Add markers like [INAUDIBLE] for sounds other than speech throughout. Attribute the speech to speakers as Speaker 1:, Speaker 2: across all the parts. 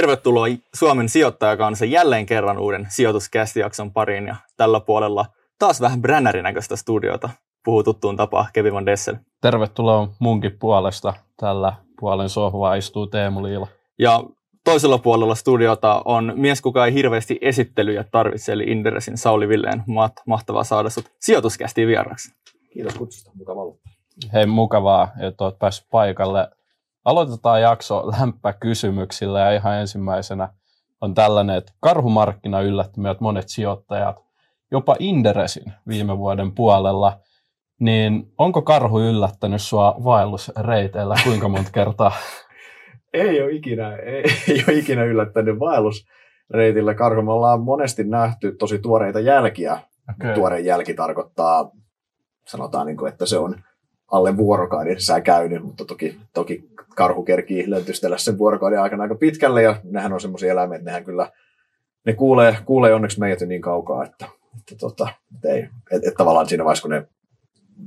Speaker 1: Tervetuloa Suomen sijoittajakansa jälleen kerran uuden sijoituskästijakson pariin ja tällä puolella taas vähän brännärin näköistä studiota. Puhuu tuttuun tapaan Kevin Van Dessel.
Speaker 2: Tervetuloa munkin puolesta. Tällä puolen sohvaa istuu Teemu Liila.
Speaker 1: Ja toisella puolella studiota on mies, kuka ei hirveästi esittelyjä tarvitse, eli Inderesin Sauli Villeen. Mahtavaa saada sut sijoituskästiin vieraksi.
Speaker 3: Kiitos kutsusta, mukava ollut.
Speaker 2: Hei, mukavaa, että olet päässyt paikalle. Aloitetaan jakso lämpäkysymyksillä ja ihan ensimmäisenä on tällainen, että karhumarkkina yllätti meidät monet sijoittajat, jopa Inderesin viime vuoden puolella. Niin onko karhu yllättänyt sua vaellusreiteillä kuinka monta kertaa?
Speaker 3: ei ole ikinä, ei, ei ole ikinä yllättänyt vaellusreitillä karhu. Me ollaan monesti nähty tosi tuoreita jälkiä. Okay. Tuore jälki tarkoittaa, sanotaan, niin kuin, että se on alle vuorokauden sisään käynyt, mutta toki, toki karhu kerkii löntystellä sen vuorokauden aikana aika pitkälle, ja nehän on semmoisia eläimiä, että nehän kyllä, ne kuulee, kuulee onneksi meidät niin kaukaa, että, että, tota, että, ei, että, että tavallaan siinä vaiheessa, kun ne,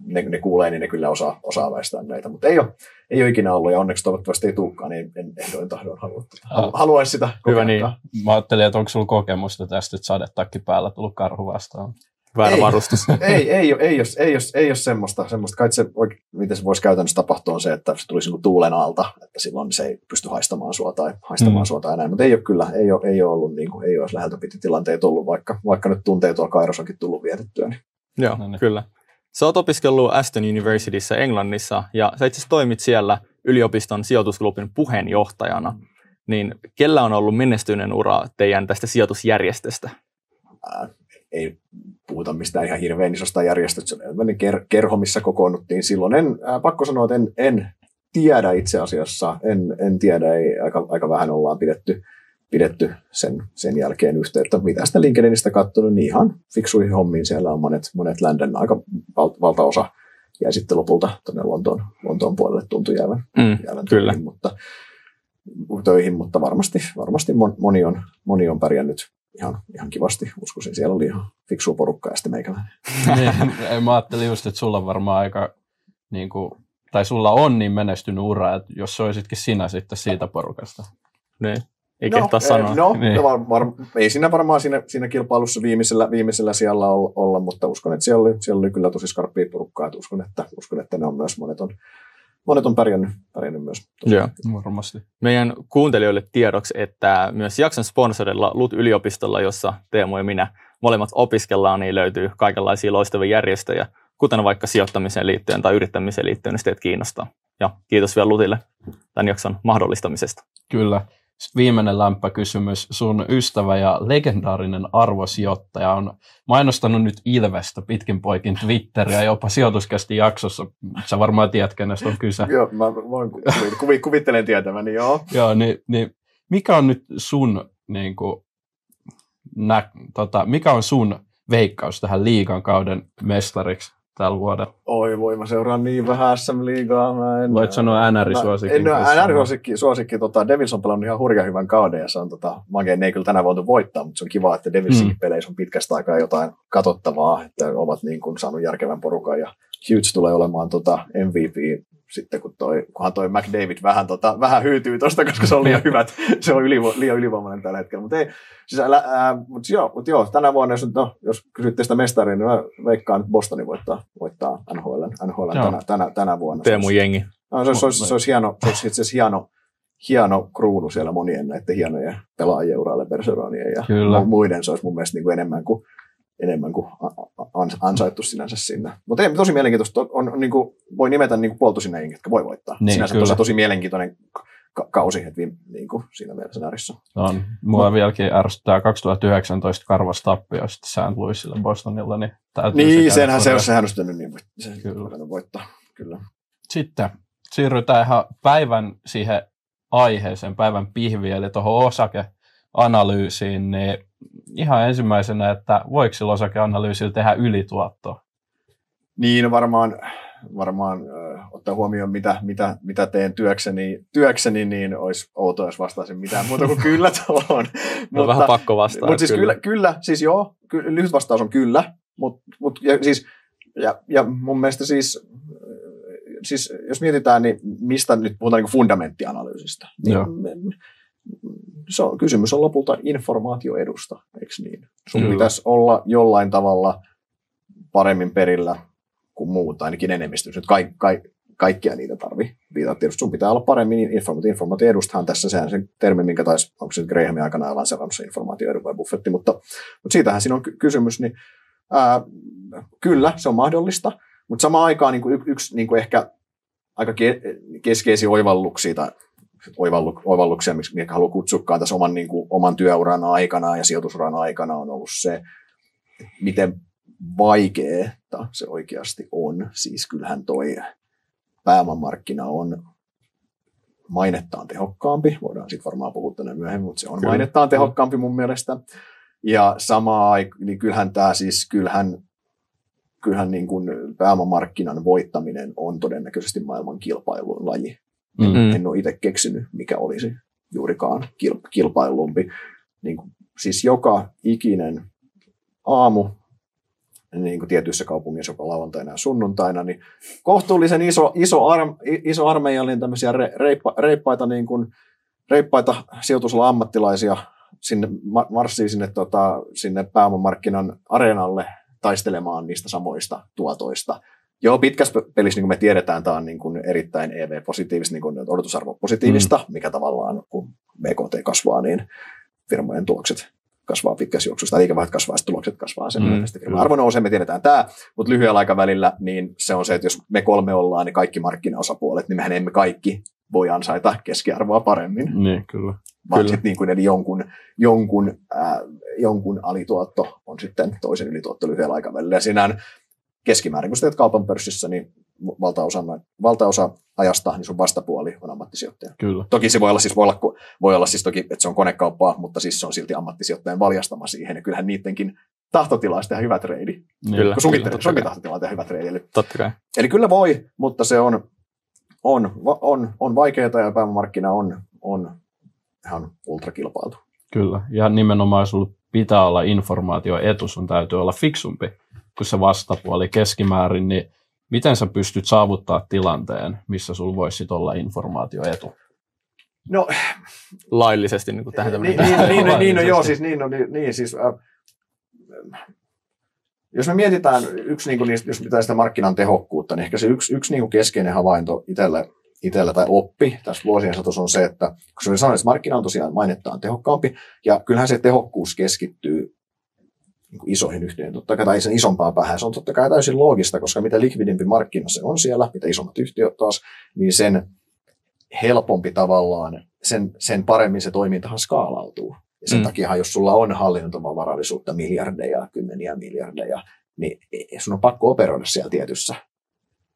Speaker 3: ne, ne kuulee, niin ne kyllä osaa, osaa väistää näitä, mutta ei ole, ei ole ikinä ollut, ja onneksi toivottavasti ei tulekaan, niin en ehdoin tahdon halua, halu, haluaisi sitä
Speaker 2: Hyvä niin. Mä ajattelin, että onko sulla kokemusta tästä, että sadetakki päällä tullut karhu vastaan
Speaker 1: väärä ei, varustus. [LAUGHS]
Speaker 3: Ei, ei, ei, ei, jos, ei, jos, ei jos semmoista. semmoista. Kai se, miten se voisi käytännössä tapahtua on se, että se tulisi niin tuulen alta, että silloin se ei pysty haistamaan sua tai haistamaan mm. sua tai näin. Mutta ei ole kyllä, ei ole, ei ole ollut, niin kuin, ei ole läheltä piti tilanteet ollut, vaikka, vaikka nyt tunteet tuolla Kairossakin tullut vietettyä. Niin.
Speaker 1: Joo, no niin. kyllä. Sä oot opiskellut Aston Universityssä Englannissa ja sä itse toimit siellä yliopiston sijoitusklubin puheenjohtajana. Mm. Niin kellä on ollut menestyneen ura teidän tästä sijoitusjärjestöstä?
Speaker 3: Ei puhuta mistään ihan hirveän isosta järjestöstä. Se oli ker- kerho, missä kokoonnuttiin silloin. En, ää, pakko sanoa, että en, en tiedä itse asiassa. En, en tiedä, ei, aika, aika vähän ollaan pidetty, pidetty sen, sen jälkeen yhteyttä. Mitä sitä LinkedInistä katsonut, niin ihan fiksuihin hommiin siellä on monet, monet länden, aika val, valtaosa ja sitten lopulta tuonne Lontoon, Lontoon puolelle tuntui jäävän,
Speaker 1: mm, jäävän kyllä.
Speaker 3: Töihin, mutta, töihin, mutta varmasti, varmasti moni, on, moni on pärjännyt ihan, ihan kivasti. Uskoisin, siellä oli ihan fiksu porukka ja sitten meikäläinen. [LAUGHS]
Speaker 2: niin, mä ajattelin just, että sulla on varmaan aika, niin kuin, tai sulla on niin menestynyt ura, että jos se olisikin sinä sitten siitä porukasta.
Speaker 1: Niin. Ei no, kehtaa sanoa.
Speaker 3: No, niin. var, var, ei siinä varmaan siinä, siinä kilpailussa viimeisellä, viimeisellä siellä olla, mutta uskon, että siellä oli, siellä oli kyllä tosi skarppia porukkaa, että uskon, että, uskon, että ne on myös monet on, monet on pärjännyt, pärjännyt myös.
Speaker 2: Joo, varmasti.
Speaker 1: Meidän kuuntelijoille tiedoksi, että myös jakson sponsorilla LUT-yliopistolla, jossa Teemu ja minä molemmat opiskellaan, niin löytyy kaikenlaisia loistavia järjestöjä, kuten vaikka sijoittamiseen liittyen tai yrittämiseen liittyen, niin kiinnostaa. Ja kiitos vielä LUTille tämän jakson mahdollistamisesta.
Speaker 2: Kyllä. Viimeinen lämpökysymys. Sun ystävä ja legendaarinen arvosijoittaja on mainostanut nyt Ilvestä pitkin poikin Twitteriä jopa sijoituskästi jaksossa. Sä varmaan tiedät, kenestä on kyse.
Speaker 3: joo, mä voin kuvi, kuvittelen tietäväni, joo.
Speaker 2: joo, niin, niin mikä on nyt sun, niin kuin, nä, tota, mikä on sun veikkaus tähän liigan kauden mestariksi? Tällä vuodella?
Speaker 3: Oi voi, mä seuraan niin vähän SM-liigaa. Mä en,
Speaker 2: Voit sanoa NR-suosikki.
Speaker 3: En, NR-suosikki, suosikki, tota, Devils on pelannut ihan hurjan hyvän kauden ja se on tota, Mageen ne ei kyllä tänään voitu voittaa, mutta se on kiva, että Devilsin mm. peleissä on pitkästä aikaa jotain katsottavaa, että ovat niin kuin saanut järkevän porukan ja Hughes tulee olemaan tota MVP sitten kun toi, kunhan toi McDavid vähän, tota, vähän hyytyy tosta, koska se on liian hyvät, se on ylivo, liian ylivoimainen tällä hetkellä. Mutta ei, siis, älä, ää, mut joo, mut joo, tänä vuonna, jos, no, jos kysytte sitä mestaria, niin mä veikkaan, että Bostoni voittaa, voittaa NHL, NHL tänä, tänä, tänä, vuonna.
Speaker 1: Teemu jengi.
Speaker 3: No, se, olisi, se, olisi, se olisi hieno, se olisi itse asiassa hieno, hieno kruunu siellä monien näiden hienojen pelaajien uralle, Bergeronien ja Kyllä. muiden. Se olisi mun mielestä niin kuin enemmän kuin enemmän kuin ansaittu sinänsä sinne. Mutta tosi mielenkiintoista. On, on, niin kuin, voi nimetä niin puoltusinä jengi, jotka voi voittaa. Niin, sinänsä tosi, tosi mielenkiintoinen ka- kausi viime, niin kuin siinä mielessä näärissä.
Speaker 2: On. Mua Mut, vieläkin ärsyttää 2019 karvas tappio sitten St. Louisille Bostonilla. Niin,
Speaker 3: niin se senhän se, sehän olisi niin se kyllä. voittaa. Kyllä.
Speaker 2: Sitten siirrytään ihan päivän siihen aiheeseen, päivän pihviin, eli tuohon osakeanalyysiin, niin ihan ensimmäisenä, että voiko sillä osakeanalyysillä tehdä ylituottoa?
Speaker 3: Niin, varmaan, varmaan äh, ottaa huomioon, mitä, mitä, mitä teen työkseni, työkseni, niin olisi outoa, jos vastaisin mitään muuta kuin kyllä [LAUGHS] tuohon.
Speaker 1: no, mutta, vähän pakko vastaa.
Speaker 3: Mutta siis kyllä. kyllä, kyllä siis joo, ky, lyhyt vastaus on kyllä, mutta mut, ja, siis, ja, ja mun mielestä siis, siis jos mietitään, niin mistä nyt puhutaan niin fundamenttianalyysistä, niin se on, kysymys on lopulta informaatioedusta, eikö niin? Sun Kyllä. pitäisi olla jollain tavalla paremmin perillä kuin muut, ainakin enemmistö. Nyt ka, ka, kaikkia niitä tarvii viitata tietysti. Sun pitää olla paremmin informaatio. Informaatioedustahan tässä sehän se termi, minkä taisi, onko se Grahamin aikana lanseerannut se informaatioedu vai buffetti, mutta, mutta siitähän siinä on kysymys, niin ää, kyllä, se on mahdollista, mutta samaan aikaan niin kuin yksi niin kuin ehkä aika ke- keskeisiä oivalluksia tai oivalluk- oivalluksia, miksi haluan kutsukaan tässä oman, niin kuin, oman työuran aikana ja sijoitusuran aikana on ollut se, miten vaikeaa se oikeasti on. Siis kyllähän toi pääomamarkkina on mainettaan tehokkaampi. Voidaan sitten varmaan puhua tänne myöhemmin, mutta se on Kyllä. mainettaan tehokkaampi mun mielestä. Ja samaa aikaa, niin kyllähän tämä siis, kyllähän, kyllähän niin kuin pääomamarkkinan voittaminen on todennäköisesti maailman kilpailun laji. Mm. En ole itse keksinyt, mikä olisi juurikaan kilpailumpi. Niin kuin, siis joka ikinen aamu niin kuin tietyissä kaupungeissa jopa lauantaina ja sunnuntaina, niin kohtuullisen iso, iso, arm, iso armeijallinen tämmöisiä reippa, reippaita, niin kuin, reippaita sijoitusalan ammattilaisia sinne, marssii sinne, tota, sinne pääomamarkkinan areenalle taistelemaan niistä samoista tuotoista. Joo, pitkässä pelissä, niin kuin me tiedetään, tämä on niin kuin erittäin EV-positiivista, niin kuin odotusarvo positiivista, mm. mikä tavallaan, kun BKT kasvaa, niin firmojen tulokset kasvaa pitkässä juoksussa, tai liikevaihdot kasvaa, sitten tulokset kasvaa sen mm, Arvo nousee, me tiedetään tämä, mutta lyhyellä aikavälillä niin se on se, että jos me kolme ollaan, niin kaikki markkinaosapuolet, niin mehän emme kaikki voi ansaita keskiarvoa paremmin.
Speaker 2: Niin, kyllä.
Speaker 3: Vaan kyllä. sitten niin kuin, eli jonkun, jonkun, äh, jonkun alituotto on sitten toisen ylituotto lyhyellä aikavälillä. Ja siinä keskimäärin, kun sä kaupan pörssissä, niin valtaosa, valtaosa ajasta niin sun vastapuoli on ammattisijoittaja.
Speaker 2: Kyllä.
Speaker 3: Toki se voi olla, siis, voi, olla, voi olla siis toki, että se on konekauppaa, mutta siis se on silti ammattisijoittajan valjastama siihen. Ja kyllähän niidenkin tahtotila on tehdä hyvä treidi.
Speaker 1: Niin, kyllä.
Speaker 3: Sunkin, kyllä, sunkin tahtotila on tehdä hyvä treidi. Eli,
Speaker 1: totta kai.
Speaker 3: eli kyllä voi, mutta se on, on, on, on vaikeaa ja pääomamarkkina on, on ihan ultrakilpailtu.
Speaker 2: Kyllä, ja nimenomaan jos pitää olla informaatio etu, sun täytyy olla fiksumpi kuin se vastapuoli keskimäärin, niin miten sä pystyt saavuttaa tilanteen, missä sulla voisi olla informaatioetu?
Speaker 3: No,
Speaker 1: laillisesti niin kuin tähän
Speaker 3: niin, niin, niin, niin, niin, no, joo, siis niin, no, niin, niin siis, äh, jos me mietitään yksi, niin kuin, jos pitää sitä markkinan tehokkuutta, niin ehkä se yksi, yksi niin kuin keskeinen havainto itselle, itsellä tai oppi tässä vuosien saatossa on se, että kun se sanoin, että markkina on tosiaan mainettaan tehokkaampi, ja kyllähän se tehokkuus keskittyy niin isoihin yhtiöihin, totta kai, tai sen isompaa päähän. Se on totta kai täysin loogista, koska mitä likvidimpi markkina se on siellä, mitä isommat yhtiöt taas, niin sen helpompi tavallaan, sen, sen paremmin se toimintahan skaalautuu. Ja sen mm. takia, jos sulla on hallinnontavaa varallisuutta miljardeja, kymmeniä miljardeja, niin sun on pakko operoida siellä tietyssä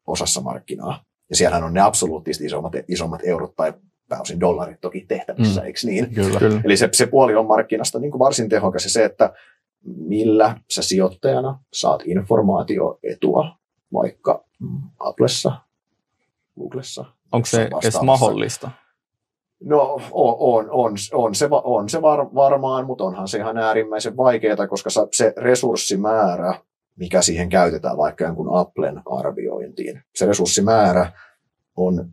Speaker 3: osassa markkinaa. Ja siellähän on ne absoluuttisesti isommat, isommat eurot tai pääosin dollarit toki tehtävissä, mm. eikö niin?
Speaker 2: Kyllä.
Speaker 3: Eli se, se puoli on markkinasta niin kuin varsin tehokas ja se, että millä sä sijoittajana saat informaatioetua vaikka Applessa, Googlessa.
Speaker 1: Onko se edes mahdollista?
Speaker 3: No on, on, on, on se, on se var, varmaan, mutta onhan se ihan äärimmäisen vaikeaa, koska se resurssimäärä, mikä siihen käytetään vaikka jonkun Applen arviointiin, se resurssimäärä on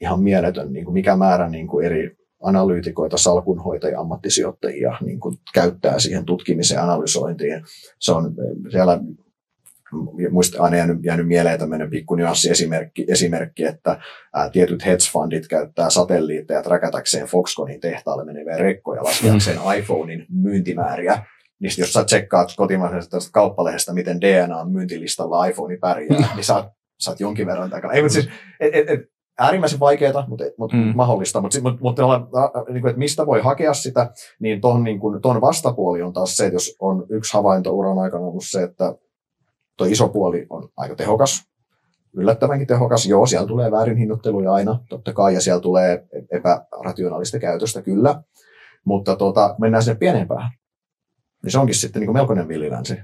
Speaker 3: ihan mieletön, niin kuin mikä määrä niin kuin eri analyytikoita, salkunhoitajia, ammattisijoittajia niin kuin käyttää siihen tutkimiseen ja analysointiin. Se on siellä muista aina jäänyt, jäänyt mieleen tämmöinen pikku nyanssiesimerkki, esimerkki, että ää, tietyt hedge fundit käyttää satelliitteja träkätäkseen Foxconnin tehtaalle meneviä rekkoja laskeakseen mm. iPhonein myyntimääriä. Niin jos sä tsekkaat kotimaisesta kauppalehdestä, miten DNA on myyntilistalla iPhone pärjää, [LAUGHS] niin saat, saat jonkin verran takana. Ei, mutta siis, et, et, et, äärimmäisen vaikeaa, mutta, mutta mm. mahdollista. Mutta, mutta, mutta niin kuin, että mistä voi hakea sitä, niin tuon niin kuin, ton vastapuoli on taas se, että jos on yksi havainto uran aikana ollut se, että tuo iso puoli on aika tehokas, yllättävänkin tehokas. Joo, siellä tulee väärin hinnoitteluja aina, totta kai, ja siellä tulee epärationaalista käytöstä, kyllä. Mutta tuota, mennään sinne pienempään, niin se onkin sitten niin kuin melkoinen villilänsi.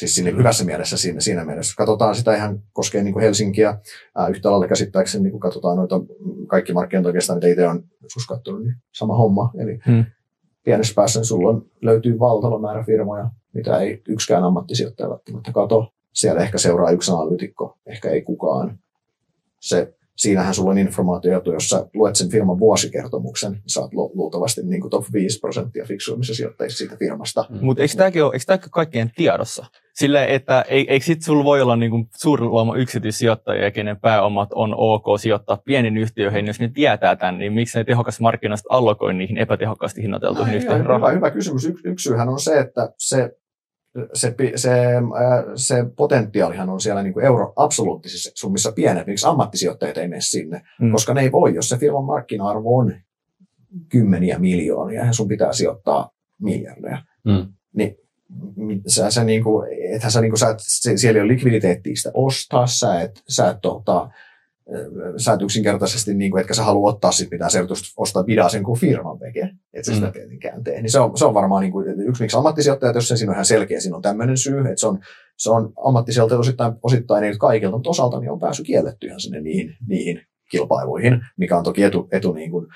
Speaker 3: Siis sinne hyvässä mielessä siinä, siinä mielessä. Katsotaan sitä ihan, koskee niin kuin Helsinkiä ää, yhtä lailla käsittääkseni, niin kun katsotaan noita kaikki markkinat oikeastaan, mitä itse on joskus katsonut, niin sama homma. Eli hmm. pienessä päässä sulla on, löytyy valtava määrä firmoja, mitä ei yksikään ammattisijoittaja välttämättä kato. Siellä ehkä seuraa yksi analyytikko, ehkä ei kukaan. Se, siinähän sulla on informaatio, jos sä luet sen firman vuosikertomuksen, niin saat lu- luultavasti niin kuin top 5 prosenttia fiksuimmissa sijoittajissa siitä firmasta.
Speaker 1: Mm. Mutta eikö tämäkin ole, eikö tämäkin kaikkien tiedossa? Sille, että eikö sitten sulla voi olla niin suuri luoma yksityissijoittajia, kenen pääomat on ok sijoittaa pienin yhtiöihin, jos ne tietää tämän, niin miksi ne tehokas markkinasta allokoi niihin epätehokkaasti hinnoiteltuihin yhtiöihin
Speaker 3: rahaa? Hyvä, hyvä kysymys. Y- yksi syyhän on se, että se se, se, se potentiaalihan on siellä niin kuin euro absoluuttisissa summissa pienet, miksi ammattisijoittajat ei mene sinne, mm. koska ne ei voi, jos se firman markkina-arvo on kymmeniä miljoonia ja sun pitää sijoittaa miljardeja, mm. niin sä, sä niin kuin, ethän sä, niin kuin, sä, siellä ei ole likviditeettiä sitä ostaa, sä et, sä et tota, sä et yksinkertaisesti, niin kuin, etkä sä halua ottaa sit mitään selvitystä, ostaa sen kuin firman tekee, että se sitä mm. tietenkään tee. Niin se on, se on varmaan niin kuin, yksi, miksi ammattisijoittajat, jos se siinä on ihan selkeä, siinä on tämmöinen syy, että se on, se on ammattisijoittajat osittain, osittain ei kaikilta, mutta osalta niin on päässyt kielletty ihan sinne niihin, niihin kilpailuihin, mikä on toki etu, etu niin kuin.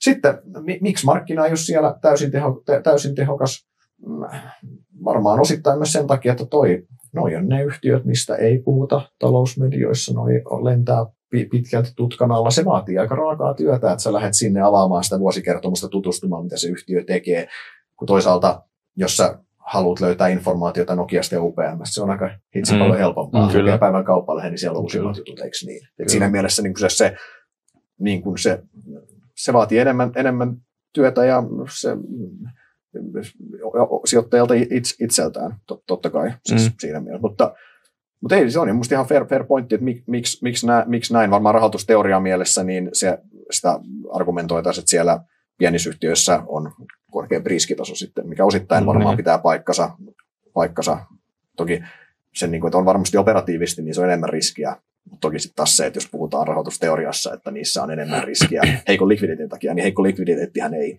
Speaker 3: Sitten, miksi markkina ei ole siellä täysin, teho, täysin tehokas? Mm, varmaan osittain myös sen takia, että toi, noi on ne yhtiöt, mistä ei puhuta talousmedioissa, noi lentää pitkälti tutkan alla. Se vaatii aika raakaa työtä, että sä lähdet sinne avaamaan sitä vuosikertomusta tutustumaan, mitä se yhtiö tekee. Kun toisaalta, jos sä haluat löytää informaatiota Nokiasta ja UPM, se on aika hitsi mm. paljon helpompaa. Mm, kyllä. päivän kauppalehden, niin siellä on uusimmat jutut, eikö niin? Et siinä mielessä niin se, se, niin kuin se, se vaatii enemmän, enemmän työtä ja se sijoittajalta itseltään, totta kai, siis mm. siinä mielessä. Mutta mutta ei, se on minusta ihan fair, fair pointti, että miksi, miksi, nä, miksi näin, varmaan rahoitusteoria mielessä, niin se, sitä argumentoitaisiin, että siellä pienissä yhtiöissä on korkea riskitaso sitten, mikä osittain mm, varmaan niin. pitää paikkansa, paikkansa. Toki sen, niin kuin, että on varmasti operatiivisesti, niin se on enemmän riskiä. Mutta toki sitten taas se, että jos puhutaan rahoitusteoriassa, että niissä on enemmän riskiä [CLEARS THROAT] heikon likviditeetin takia, niin heikko likviditeettihän ei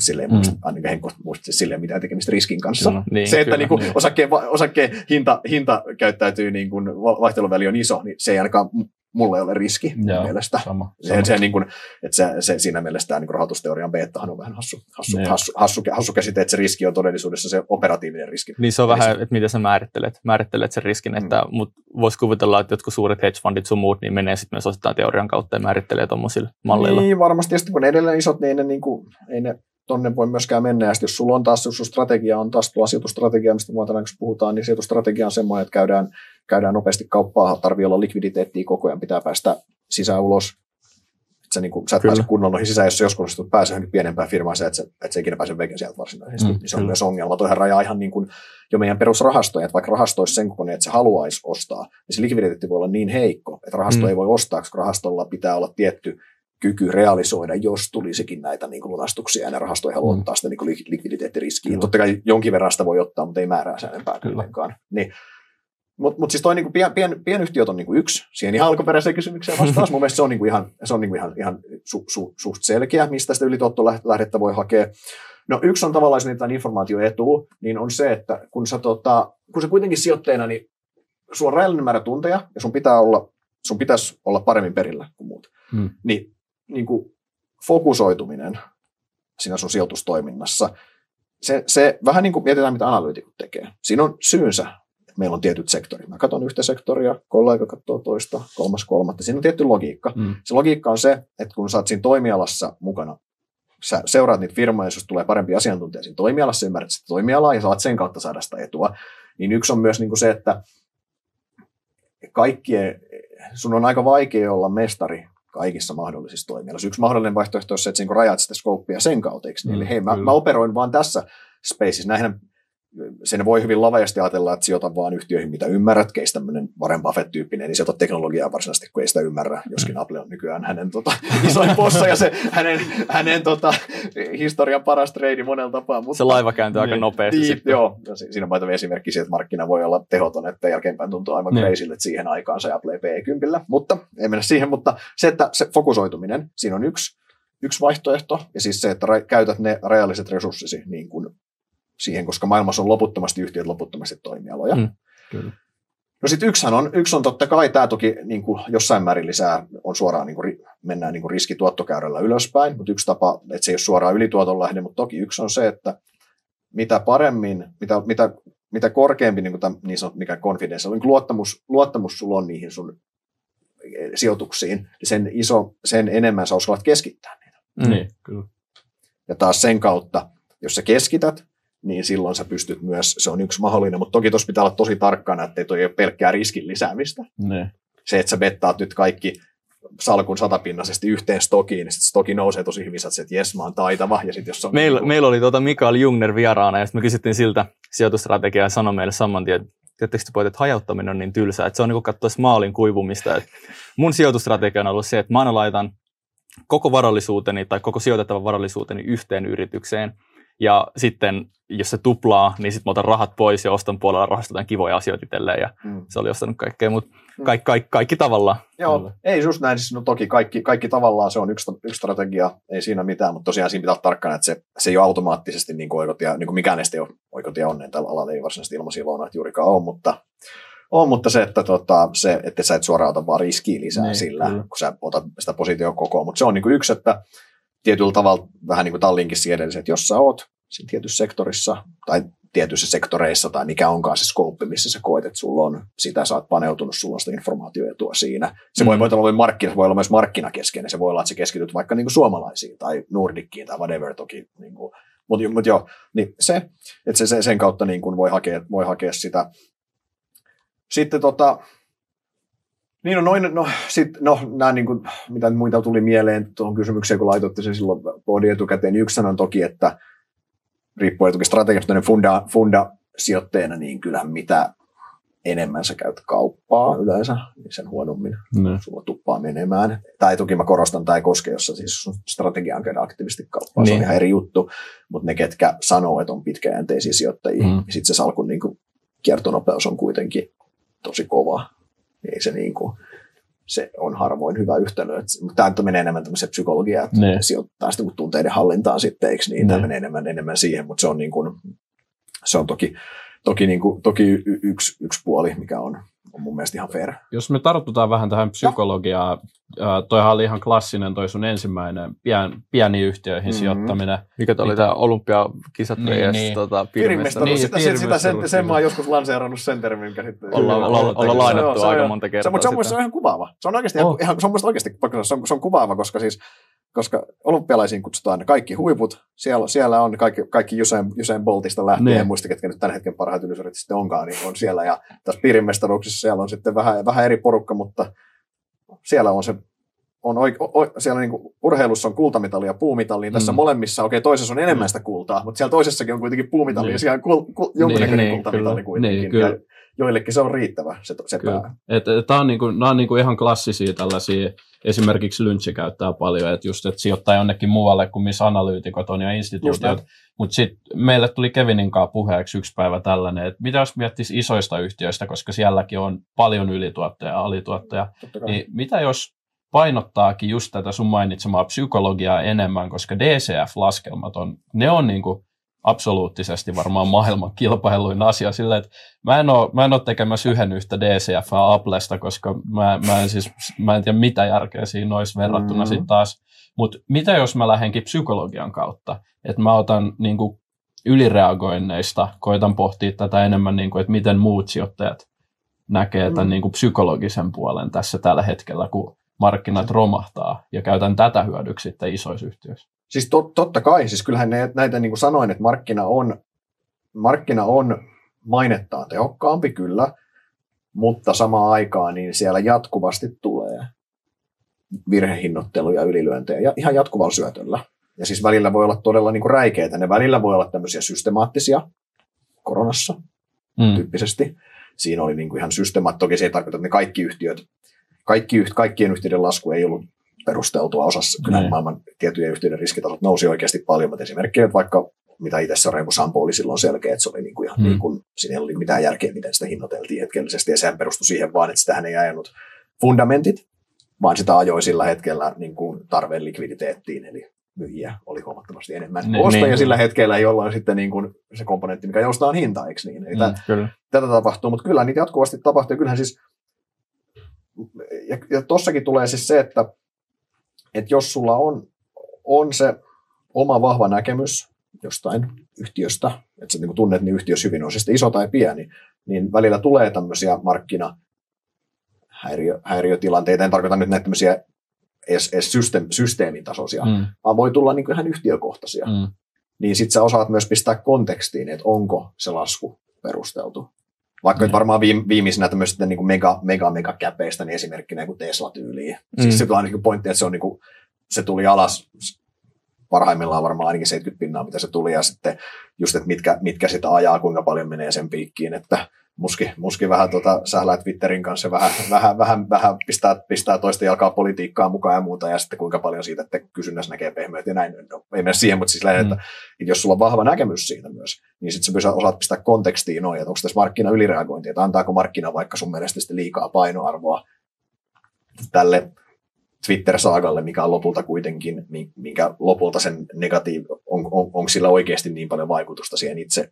Speaker 3: silleen mm. muista, ainakin Henkko muista silleen mitään tekemistä riskin kanssa. Kyllä, niin, se, että kyllä, niin kuin niin. Osakkeen, osakkeen hinta, hinta käyttäytyy niin kuin vaihteluväli on iso, niin se ei ainakaan mulle ei ole riski Joo, mielestä. Sama, se, sama. Se, niin kuin, että se, se, siinä mielessä niin rahoitusteorian beettahan on vähän hassu, hassu, niin. hassu, hassu, hassu käsite, että se riski on todellisuudessa se operatiivinen riski.
Speaker 1: Niin se on vähän, että miten sä määrittelet, määrittelet sen riskin, että mm. mut voisi kuvitella, että jotkut suuret hedge fundit sun muut, niin menee sitten myös osittain teorian kautta ja määrittelee tuommoisilla malleilla.
Speaker 3: Niin, varmasti. Ja sitten kun ne edelleen isot, niin ei ne, niin kuin, ei ne tonne voi myöskään mennä. Ja jos sulla on taas, jos strategia on taas tuo sijoitustrategia, mistä muuta kun puhutaan, niin sijoitustrategia on semmoinen, että käydään, käydään nopeasti kauppaa, tarvii olla likviditeettiä koko ajan, pitää päästä sisään ulos. Että sä, niin kuin, sä et Kyllä. pääse kunnolla noihin sisään, jos joskus pääsee johonkin pienempään firmaan, se, että, sä, että sä ikinä pääse veke sieltä varsinaisesti. Mm, niin se on kyllä. myös ongelma. Toihan rajaa ihan niin kuin jo meidän perusrahastoja, että vaikka rahasto olisi sen kokoinen, että se haluaisi ostaa, niin se likviditeetti voi olla niin heikko, että rahasto mm. ei voi ostaa, koska rahastolla pitää olla tietty kyky realisoida, jos tulisikin näitä niin kuin lunastuksia ja ne rahasto ei halua mm. ottaa sitä niin kuin likviditeettiriskiä. Totta kai jonkin verran sitä voi ottaa, mutta ei määrää sen enempää kuitenkaan. Niin, mutta mut siis toi niinku pien, pien, pienyhtiöt on niinku yksi. Siihen ihan alkuperäiseen kysymykseen vastaus. [LAUGHS] Mun mielestä se on, niinku ihan, se on niinku ihan, ihan su, su, suht selkeä, mistä sitä ylituottolähdettä voi hakea. No yksi on tavallaan, niitä informaatioetu, niin on se, että kun sä, tota, kun sä kuitenkin sijoitteena, niin sulla on rajallinen määrä tunteja ja sun pitää olla, sun pitäisi olla paremmin perillä kuin muut. Hmm. Niin niin kuin fokusoituminen siinä sun sijoitustoiminnassa, se, se vähän niin kuin mietitään, mitä analyytikot tekee. Siinä on syynsä, että meillä on tietyt sektorit. Mä katson yhtä sektoria, kollega katsoo toista, kolmas kolmatta. Siinä on tietty logiikka. Mm. Se logiikka on se, että kun sä oot siinä toimialassa mukana, sä seuraat niitä firmoja, jos tulee parempi asiantuntija siinä toimialassa, ymmärrät sitä toimialaa ja saat sen kautta saada sitä etua. Niin yksi on myös niin kuin se, että kaikkien, sun on aika vaikea olla mestari kaikissa mahdollisissa toimialoissa. Yksi mahdollinen vaihtoehto on se, että rajat sitä skouppia sen kautta, niin? Mm, Eli hei, mä, mä operoin vaan tässä spaceissa. Näinhän sen voi hyvin laveasti ajatella, että sijoita vaan yhtiöihin, mitä ymmärrät, keistä tämmöinen Warren Buffett-tyyppinen, niin sijoita teknologiaa varsinaisesti, kun ei sitä ymmärrä, joskin Apple on nykyään hänen tota, [LAUGHS] isoin possa ja se hänen, hänen tota, historian paras trade monella tapaa. Mutta,
Speaker 1: se laiva kääntyy aika niin, nopeasti niin,
Speaker 3: sitten. Joo, siinä on esimerkki siitä, että markkina voi olla tehoton, että jälkeenpäin tuntuu aivan niin. crazylle, että siihen aikaan se Apple P10, mutta ei mennä siihen, mutta se, että se fokusoituminen, siinä on yksi, yksi vaihtoehto, ja siis se, että ra- käytät ne rajalliset resurssisi niin kuin siihen, koska maailmassa on loputtomasti yhtiöt, loputtomasti toimialoja. Mm, kyllä. No sitten yksihän on, yksi on totta kai, tämä toki niin kuin jossain määrin lisää, on suoraan, niin kuin, mennään niin kuin riskituottokäyrällä ylöspäin, mutta yksi tapa, että se ei ole suoraan ylituoton lähde, mutta toki yksi on se, että mitä paremmin, mitä, mitä, mitä korkeampi niin kuin tämän, niin sanot, mikä confidence, niin luottamus, luottamus sulla on niihin sun sijoituksiin, niin sen, iso, sen enemmän sä uskallat keskittää niitä.
Speaker 2: Mm. Niin, kyllä.
Speaker 3: Ja taas sen kautta, jos sä keskität, niin silloin sä pystyt myös, se on yksi mahdollinen, mutta toki tuossa pitää olla tosi tarkkana, että ei toi ole pelkkää riskin lisäämistä.
Speaker 2: Ne.
Speaker 3: Se, että sä bettaat nyt kaikki salkun satapinnaisesti yhteen stokiin, niin sitten stoki nousee tosi hyvin, että jes, mä oon taitava. Ja sit jos on
Speaker 1: meillä, niin meillä oli tuota Mikael Jungner vieraana, ja sitten me kysyttiin siltä sijoitustrategiaa, ja sanoi meille saman tien, että pojat, että hajauttaminen on niin tylsää, että se on niin kuin maalin kuivumista. Et mun sijoitustrategia on ollut se, että mä aina laitan koko varallisuuteni tai koko sijoitettavan varallisuuteni yhteen yritykseen, ja sitten jos se tuplaa, niin sitten mä otan rahat pois ja ostan puolella rahasta kivoja asioita itselleen. Ja mm. se oli ostanut kaikkea, mutta mm. kaikki, kaikki, kaikki tavallaan.
Speaker 3: Joo, Kyllä. ei just näin. Siis, no toki kaikki, kaikki tavallaan se on yksi, yksi strategia, ei siinä mitään, mutta tosiaan siinä pitää olla tarkkana, että se, se ei ole automaattisesti niin kuin oikotia, niin kuin mikään ei ole oikotia onneen tällä alalla, ei varsinaisesti ilmaisia lounaita juurikaan ole, mutta on, mutta se, että, tota, se, että sä et suoraan ota vaan riskiä lisää niin, sillä, kyllä. kun sä otat sitä positioon kokoon. Mutta se on niin kuin yksi, että tietyllä tavalla vähän niin kuin Tallinkin edellisessä, että jos sä oot siinä tietyssä sektorissa tai tietyissä sektoreissa tai mikä onkaan se skouppi, missä sä koet, että sulla on, sitä sä oot paneutunut, sulla on sitä informaatioetua siinä. Se mm. voi, voi, olla markkina, voi olla myös markkinakeskeinen, se voi olla, että sä keskityt vaikka niin kuin suomalaisiin tai Nordickiin tai whatever toki. Niin kuin, mutta, mutta joo, niin se, että se, sen kautta niin kuin voi, hakea, voi hakea sitä. Sitten tota, niin no noin, no, sit, no nämä niin kuin, mitä muita tuli mieleen tuohon kysymykseen, kun laitoitte sen silloin podi etukäteen, niin yksi on toki, että riippuen toki strategiasta, niin funda, funda sijoitteena, niin kyllähän mitä enemmän sä käyt kauppaa yleensä, niin sen huonommin ne. sulla tuppaa menemään. Tai toki mä korostan, tai ei koske, jos siis strategia on käydä aktiivisesti kauppaa, niin. se on niin. ihan eri juttu, mutta ne, ketkä sanoo, että on pitkäjänteisiä sijoittajia, mm. niin sitten se salkun niin kuin, kiertonopeus on kuitenkin tosi kova. Ei se niin kuin, se on harvoin hyvä yhtälö. Mutta tämä menee enemmän tämmöiseen psykologiaan, että ne. sijoittaa sitä tunteiden hallintaan sitten, eikö niin? Ne. Tämä menee enemmän, enemmän siihen, mutta se on, niin kuin, se on toki, toki, niin kuin, toki yksi, yksi puoli, mikä on, on mun mielestä ihan fair.
Speaker 2: Jos me tartutaan vähän tähän psykologiaan, toihan oli ihan klassinen toi sun ensimmäinen pien, pieniin yhtiöihin mm-hmm. sijoittaminen.
Speaker 1: Mikä toi oli tämä olympiakisat niin, niin. Tota,
Speaker 3: piirimestaruus. Niin, sitä, sitä, sitä sen, sen mä oon joskus lanseerannut sen termin käsitteen.
Speaker 1: Ollaan olla, olla, olla lainattu se, aika monta kertaa.
Speaker 3: Se, mutta se on, se on ihan kuvaava. Se on oikeasti, oh. ihan, se on oikeasti se on, se on kuvaava, koska siis koska olympialaisiin kutsutaan ne kaikki huiput. Siellä, siellä on kaikki, kaikki Usain, Usain Boltista lähtien, niin. en muista ketkä nyt tämän hetken parhaat ylisyydet sitten onkaan, niin on siellä. Ja tässä piirimestaruuksissa siellä on sitten vähän, vähän eri porukka, mutta siellä on se on oik, o, siellä niin kuin, urheilussa on kultamitali ja puumitali, niin tässä mm. molemmissa, okei, okay, toisessa on enemmän sitä kultaa, mutta siellä toisessakin on kuitenkin puumitali niin. ja siellä on kul, kul, jonkunnäköinen niin, niin kultamitali niin, kuitenkin. Niin, kyllä. Ja joillekin se on riittävä, se, se pää.
Speaker 2: Et, et, Tämä on, niinku, nämä on niinku ihan klassisia tällaisia, esimerkiksi Lynch käyttää paljon, että just, että sijoittaa jonnekin muualle kuin missä analyytikot on ja instituutiot. Mutta sitten meille tuli Kevinin kanssa puheeksi yksi päivä tällainen, että mitä jos miettisi isoista yhtiöistä, koska sielläkin on paljon ylituottoja ja alituottoja, niin mitä jos painottaakin just tätä sun mainitsemaa psykologiaa enemmän, koska DCF-laskelmat on, ne on niin kuin absoluuttisesti varmaan maailman kilpailuin asia sillä, että mä en ole, mä en ole tekemässä yhden yhtä DCF Applesta, koska mä, mä, en siis, mä en tiedä mitä järkeä siinä olisi verrattuna mm. sitten taas. Mutta mitä jos mä lähdenkin psykologian kautta, että mä otan niin kuin ylireagoinneista, koitan pohtia tätä enemmän, niin kuin, että miten muut sijoittajat näkee tämän mm. niin kuin psykologisen puolen tässä tällä hetkellä, kun markkinat romahtaa ja käytän tätä hyödyksi sitten isoissa yhtiöissä.
Speaker 3: Siis tot, totta kai, siis kyllähän ne, näitä niin kuin sanoin, että markkina on, markkina on mainettaan tehokkaampi kyllä, mutta samaan aikaan niin siellä jatkuvasti tulee virhehinnoittelu ja ylilyöntejä ja ihan jatkuvalla syötöllä. Ja siis välillä voi olla todella niin kuin räikeitä. Ne välillä voi olla tämmöisiä systemaattisia koronassa mm. tyyppisesti. Siinä oli niin kuin ihan systemaat. Toki se ei tarkoita, että ne kaikki yhtiöt, kaikki, kaikkien yhtiöiden lasku ei ollut perusteltua osassa. Kyllä mm. maailman tiettyjen yhtiöiden riskitasot nousi oikeasti paljon, mutta esimerkiksi että vaikka mitä itse Soremu Sampo oli silloin selkeä, että se oli niin kuin ihan mm. niin kuin, siinä ei ollut mitään järkeä, miten sitä hinnoiteltiin hetkellisesti, ja sehän perustui siihen vaan, että sitähän ei ajanut fundamentit, vaan sitä ajoi sillä hetkellä niin kuin tarveen likviditeettiin, eli myyjiä oli huomattavasti enemmän. Niin, Ostajia niin. sillä hetkellä, jollain sitten niin kuin se komponentti, mikä joustaa on hinta, eikö niin? mm, tätä, kyllä. tätä tapahtuu, mutta kyllä niitä jatkuvasti tapahtuu. Kyllähän siis, ja, ja tossakin tulee siis se, että että jos sulla on, on se oma vahva näkemys jostain yhtiöstä, että sä niin tunnet niin yhtiössä hyvin, on se sitten iso tai pieni, niin välillä tulee tämmöisiä markkina häiriö, häiriötilanteita. En tarkoita nyt näitä tämmöisiä edes, edes systeem, systeemitasoisia, mm. vaan voi tulla niin ihan yhtiökohtaisia. Mm. Niin sitten sä osaat myös pistää kontekstiin, että onko se lasku perusteltu. Vaikka mm. varmaan viimeisenä tämmöistä niin kuin mega, mega, mega käpeistä, niin esimerkkinä kuin Tesla-tyyliin. Mm. Siis se on niin pointti, että se, on niin kuin, se tuli alas parhaimmillaan varmaan ainakin 70 pinnaa, mitä se tuli, ja sitten just, että mitkä, mitkä sitä ajaa, kuinka paljon menee sen piikkiin, että muski, muski vähän tota, sählää Twitterin kanssa vähän, vähän, vähän, vähän pistää, pistää toista jalkaa politiikkaa mukaan ja muuta, ja sitten kuinka paljon siitä, että kysynnässä näkee pehmeät ja näin. No, ei mene siihen, mutta siis lähden, mm. että, että jos sulla on vahva näkemys siitä myös, niin sitten sä osaat pistää kontekstiin noin, että onko tässä markkina ylireagointi, että antaako markkina vaikka sun mielestä sitten liikaa painoarvoa tälle Twitter-saagalle, mikä on lopulta kuitenkin, minkä lopulta sen negatiiv, on, on, onko sillä oikeasti niin paljon vaikutusta siihen itse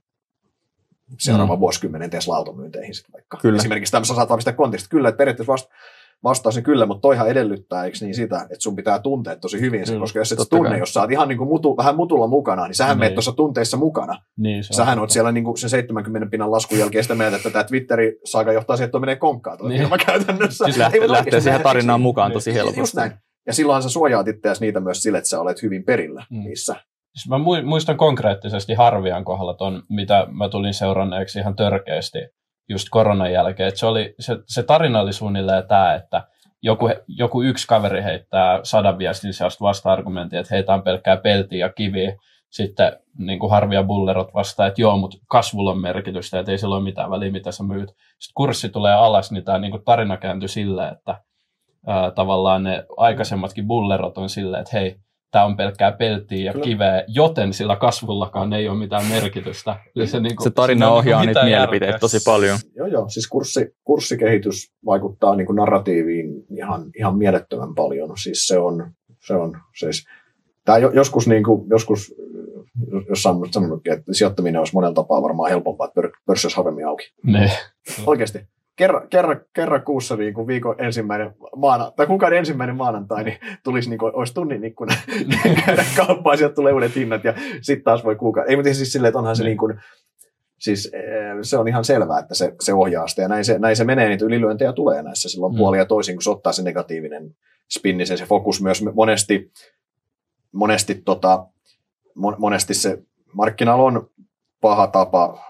Speaker 3: seuraavan mm. vuosikymmenen Tesla-automyynteihin sitten vaikka. Kyllä. Esimerkiksi tämmöistä saat vahvistaa kontekstit. Kyllä, että periaatteessa vasta, vastaus on kyllä, mutta toihan edellyttää, eikö niin sitä, että sun pitää tuntea tosi hyvin sen, mm, koska jos et tunne, kai. jos sä oot ihan niin kuin mutu, vähän mutulla mukana, niin sähän niin. menet tuossa tunteissa mukana. Niin, se sähän oot siellä niin kuin sen 70 pinnan laskun jälkeen sitä mieltä, että tämä Twitteri saaka johtaa siihen, että menee konkkaan tuo niin. käytännössä.
Speaker 1: Siis lähtee, lähtee siihen tarinaan mukaan tosi helposti.
Speaker 3: Just näin. Ja silloinhan sä suojaat itseäsi niitä myös sille, että sä olet hyvin perillä mm. niissä.
Speaker 2: Siis mä muistan konkreettisesti Harvian kohdalla ton, mitä mä tulin seuranneeksi ihan törkeästi just koronan jälkeen. Et se, oli, se, se tarina oli suunnilleen tämä, että joku, joku yksi kaveri heittää sadan viestin sellaista vasta-argumentia, että heitä on pelkkää peltiä ja kiviä. Sitten niin kuin Harvia Bullerot vastaa, että joo, mutta kasvulla on merkitystä, että ei sillä ole mitään väliä, mitä sä myyt. Sitten kurssi tulee alas, niin tämä niin kuin tarina kääntyi silleen, että ää, tavallaan ne aikaisemmatkin bullerot on silleen, että hei, tämä on pelkkää peltiä ja Kyllä. kiveä, joten sillä kasvullakaan ei ole mitään merkitystä. [LAUGHS]
Speaker 1: Eli se, niin kuin, se tarina se ohjaa niitä mielipiteitä tosi paljon.
Speaker 3: Joo, joo. Siis kurssi, kurssikehitys vaikuttaa niin kuin narratiiviin ihan, ihan mielettömän paljon. Siis se on, se on siis, tämä joskus, niin kuin, joskus jossain sanonutkin, että sijoittaminen olisi monella tapaa varmaan helpompaa, että pörssi olisi harvemmin auki.
Speaker 2: Ne.
Speaker 3: Oikeasti kerran, kerran, kerran kuussa niin kuin viikon ensimmäinen maana, tai kukaan ensimmäinen maanantai, niin tulisi niin kuin, olisi tunnin ikkuna [LAUGHS] käydä kauppaan, sieltä tulee uudet hinnat ja sitten taas voi kuukausi. Ei, mutta siis silleen, että onhan se niin kuin, siis eh, se on ihan selvää, että se, se ohjaa sitä ja näin se, näin se menee, niitä ylilyöntejä tulee näissä silloin mm. puolia toisin, kun se ottaa se negatiivinen spinni, se, se fokus myös monesti, monesti, tota, monesti se markkinalla on paha tapa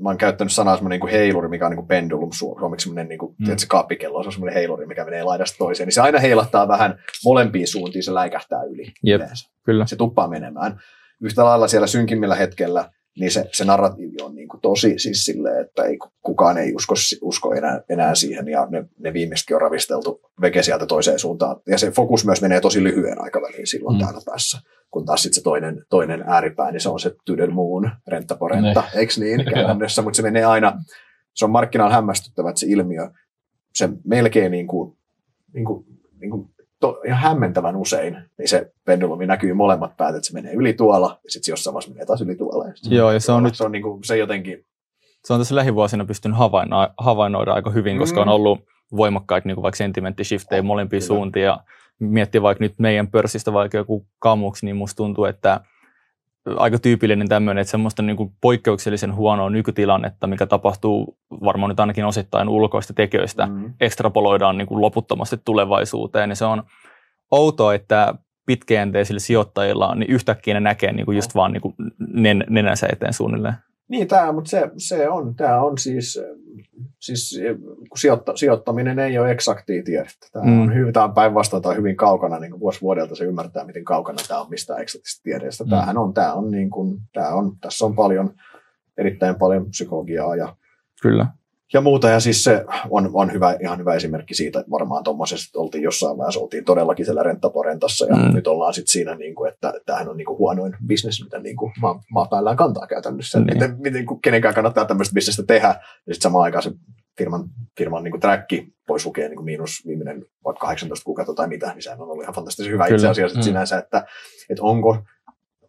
Speaker 3: mä oon käyttänyt sanaa semmoinen niin heiluri, mikä on niin kuin pendulum suomeksi semmoinen niin kuin, mm. tiedätkö, kaappikello, se on semmoinen heiluri, mikä menee laidasta toiseen, niin se aina heilattaa vähän molempiin suuntiin, se läikähtää yli.
Speaker 1: Jep, kyllä.
Speaker 3: Se tuppaa menemään. Yhtä lailla siellä synkimmillä hetkellä, niin se, se narratiivi on niin kuin tosi siis silleen, että ei, kukaan ei usko, usko enää, enää siihen, ja ne, ne viimeisetkin on ravisteltu veke sieltä toiseen suuntaan. Ja se fokus myös menee tosi lyhyen aikavälin silloin mm. täällä päässä kun taas sitten se toinen, toinen ääripää, niin se on se Tydelmuun renttaporenta, ne. eikö niin [LAUGHS] käytännössä, mutta se menee aina, se on markkinaan hämmästyttävä, että se ilmiö, se melkein niin kuin, niin kuin, niin kuin to, ihan hämmentävän usein, niin se pendulumi näkyy molemmat päät, että se menee yli tuolla, ja sitten jossain vaiheessa menee taas yli tuolla. Ja
Speaker 1: Joo, ja se on, nyt,
Speaker 3: se on niin kuin, se jotenkin...
Speaker 1: Se on tässä lähivuosina pystynyt havainnoida, havainnoida aika hyvin, koska mm. on ollut voimakkaita niin kuin vaikka sentimenttishiftejä molempiin suuntiin, ja miettii vaikka nyt meidän pörssistä vaikka joku kamuksi, niin musta tuntuu, että aika tyypillinen tämmöinen, että semmoista niin kuin poikkeuksellisen huonoa nykytilannetta, mikä tapahtuu varmaan nyt ainakin osittain ulkoista tekijöistä, mm. ekstrapoloidaan niin kuin loputtomasti tulevaisuuteen. Ja se on outoa, että pitkäjänteisillä sijoittajilla niin yhtäkkiä ne näkee niin kuin just vaan niin kuin nenänsä eteen suunnilleen.
Speaker 3: Niin, tämä, mutta se, se on, tämä on siis, siis kun sijoitta, sijoittaminen ei ole eksaktia tiedettä. Tämä mm. on, hyvin, tämä on päinvastoin tai hyvin kaukana, niin kuin vuosi vuodelta se ymmärtää, miten kaukana tämä on mistään eksaktista tiedeestä. Mm. Tämähän on, tämä on, niin kuin, tämä on, tässä on paljon, erittäin paljon psykologiaa ja,
Speaker 1: Kyllä.
Speaker 3: Ja muuta. Ja siis se on, on hyvä, ihan hyvä esimerkki siitä, että varmaan tuommoisesta oltiin jossain vaiheessa, oltiin todellakin siellä renttaporentassa ja mm. nyt ollaan sitten siinä, niin kuin, että tämähän on niin kuin huonoin bisnes, mitä niin kuin maa, maa päällään kantaa käytännössä. Mm. Miten, miten kenenkään kannattaa tämmöistä bisnestä tehdä ja sitten samaan aikaan se firman, firman niin träkki pois lukee niin kuin miinus viimeinen vaikka 18 kuukautta tai mitä, niin sehän on ollut ihan fantastisen hyvä Kyllä. itse asiassa mm. sinänsä, että, että onko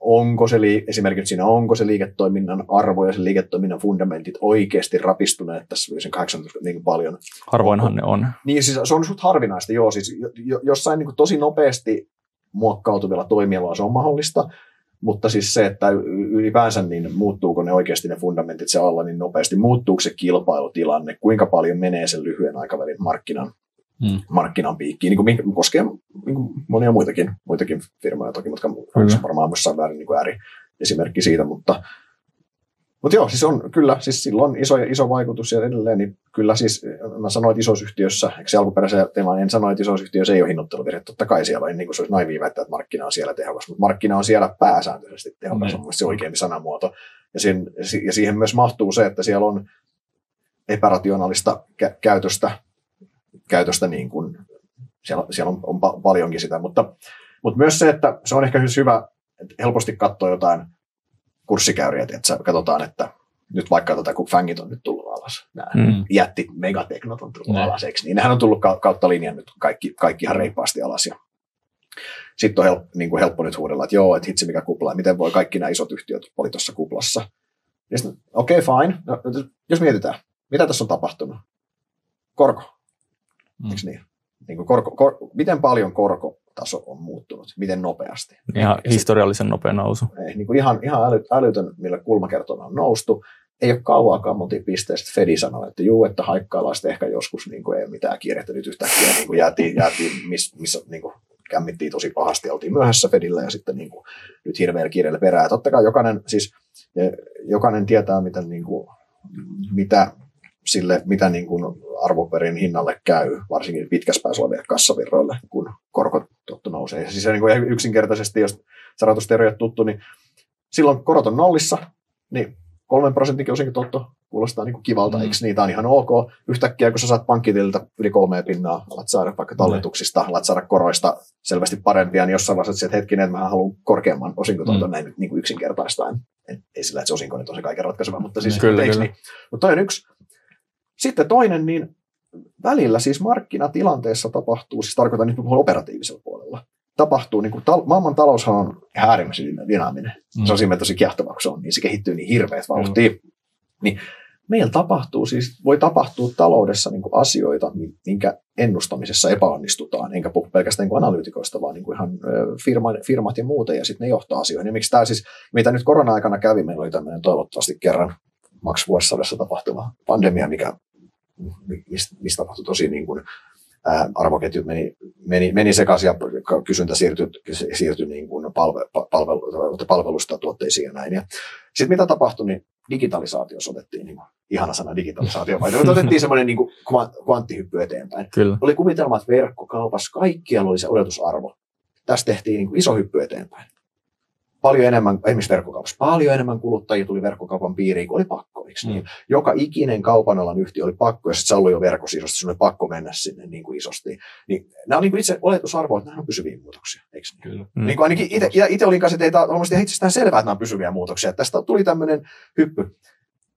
Speaker 3: onko se esimerkiksi siinä, onko se liiketoiminnan arvo ja se liiketoiminnan fundamentit oikeasti rapistuneet tässä sen 18 niin paljon.
Speaker 1: Harvoinhan ne on.
Speaker 3: Niin siis se on suht harvinaista, joo. Siis jossain niin kuin tosi nopeasti muokkautuvilla toimialoilla se on mahdollista, mutta siis se, että ylipäänsä niin muuttuuko ne oikeasti ne fundamentit se alla niin nopeasti, muuttuuko se kilpailutilanne, kuinka paljon menee sen lyhyen aikavälin markkinan, hmm. markkinan piikkiin, niin kuin koskee niin kuin monia muitakin, muitakin firmoja toki, mutta varmaan myös väärin niin ääri esimerkki siitä, mutta mutta joo, siis on kyllä, siis sillä on iso, iso vaikutus ja edelleen, niin kyllä siis mä sanoin, että isosyhtiössä, eikö se alkuperäisellä teemalla en sano, että isosyhtiössä ei ole hinnoitteluvirhe, totta kai siellä on, niin kuin se olisi naivia väittää, että markkina on siellä tehokas, mutta markkina on siellä pääsääntöisesti tehokas, mm. on se oikeampi sanamuoto. Ja, siihen, ja siihen myös mahtuu se, että siellä on epärationaalista kä- käytöstä, käytöstä niin kuin, siellä, siellä on, on pa- paljonkin sitä, mutta, mutta myös se, että se on ehkä hyvä, että helposti katsoa jotain kurssikäyriä, että katsotaan, että nyt vaikka tätä, kun fängit on nyt tullut alas, nämä mm. jätti megateknot on tullut ne. alas, eikö? niin nehän on tullut kautta linjan nyt kaikki, kaikki ihan reippaasti alas. Ja sitten on helppo, niin kuin helppo nyt huudella, että joo, että hitsi mikä kupla, miten voi kaikki nämä isot yhtiöt oli tuossa kuplassa. Okei, okay, fine. No, jos mietitään, mitä tässä on tapahtunut? Korko, mm. eikö niin? niin kuin korko, kor, miten paljon korko taso on muuttunut, miten nopeasti.
Speaker 1: Ihan ja historiallisen nopea nousu.
Speaker 3: Ei, niin kuin ihan, ihan äly, älytön, millä kulmakertona on noustu. Ei ole kauaakaan multi pisteestä Fedi sanoi, että juu, että haikkaillaan sitten ehkä joskus, niin kuin ei mitään kiirettä nyt yhtäkkiä, niin kuin jäätiin, jäätiin miss, missä niin kuin kämmittiin tosi pahasti, oltiin myöhässä Fedillä ja sitten niin kuin, nyt hirveällä kiireellä perään. Totta kai jokainen, siis, jokainen tietää, miten, niin kuin, mitä sille, mitä niin kuin arvoperin hinnalle käy, varsinkin pitkässä päässä oleville kassavirroille, kun korko tottu nousee. Siis niin kuin yksinkertaisesti, jos rahoitusteoria on tuttu, niin silloin korot on nollissa, niin kolmen prosentin osinkin totto kuulostaa niin kuin kivalta, mm. eikö niitä on ihan ok. Yhtäkkiä, kun sä saat pankkitililtä yli kolmea pinnaa, alat saada vaikka talletuksista, mm. alat saada koroista selvästi parempia, niin jossain vaiheessa että hetkinen, että mä haluan korkeamman osinkotonton mm. näin niin kuin yksinkertaistaan. ei sillä, että se osinko on se kaiken ratkaiseva, mutta siis kyllä, kyllä. Niin. Mutta toi on yksi. Sitten toinen, niin välillä siis markkinatilanteessa tapahtuu, siis tarkoitan nyt operatiivisella puolella, tapahtuu, niin kuin tal- maailman taloushan on äärimmäisen dynaaminen. Mm. Se on siinä tosi kiehtova, on, niin se kehittyy niin hirveät vauhtia. Mm. Niin meillä tapahtuu siis, voi tapahtua taloudessa niin kuin asioita, minkä ennustamisessa epäonnistutaan, enkä puhu pelkästään niin analyytikoista, vaan niin kuin ihan firma, firmat ja muuta, ja sitten ne johtaa asioihin. Ja miksi tämä siis, mitä nyt korona-aikana kävi, meillä oli tämmöinen toivottavasti kerran maks vuosisadassa tapahtuva pandemia, mikä, mistä, mistä tapahtui tosi niin kuin, ää, arvoketju meni, meni, meni sekaisin ja kysyntä siirtyi, siirtyi niin kuin palve, palvelu, palvelusta tuotteisiin ja näin. Sitten mitä tapahtui, niin digitalisaatio otettiin, niin kuin, ihana sana digitalisaatio, vai otettiin [LAUGHS] semmoinen niin kvanttihyppy eteenpäin. Kyllä. Oli kuvitelma, että verkkokaupassa kaikkialla oli se odotusarvo. Tästä tehtiin niin kuin iso hyppy eteenpäin paljon enemmän, esimerkiksi verkkokaupassa, paljon enemmän kuluttajia tuli verkkokaupan piiriin, kun oli pakko. Eikö niin? Mm. Joka ikinen kaupan alan yhtiö oli pakko, jos sä jo verkossa isosti, sun oli pakko mennä sinne niin kuin isosti. Niin, nämä on niin kuin itse oletusarvo, että nämä on pysyviä muutoksia. Eikö niin? Kyllä. Mm. Niin kuin ainakin itse, itse olin kanssa, että ei tämä on itsestään selvää, että nämä on pysyviä muutoksia. Että tästä tuli tämmöinen hyppy.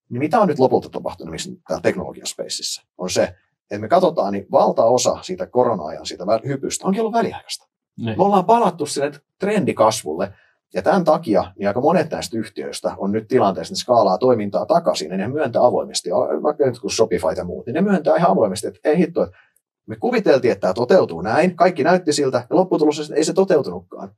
Speaker 3: Niin mitä on nyt lopulta tapahtunut missä täällä teknologiaspaceissa? On se, että me katsotaan, niin valtaosa siitä korona-ajan, siitä hypystä onkin ollut väliaikaista. Ne. Me ollaan palattu sille trendikasvulle, ja tämän takia niin aika monet näistä yhtiöistä on nyt tilanteessa, että skaalaa toimintaa takaisin, ja ne myöntää avoimesti, vaikka nyt kun Shopify ja muut, niin ne myöntää ihan avoimesti, että ei hitto, että me kuviteltiin, että tämä toteutuu näin, kaikki näytti siltä, ja lopputulos että ei se toteutunutkaan.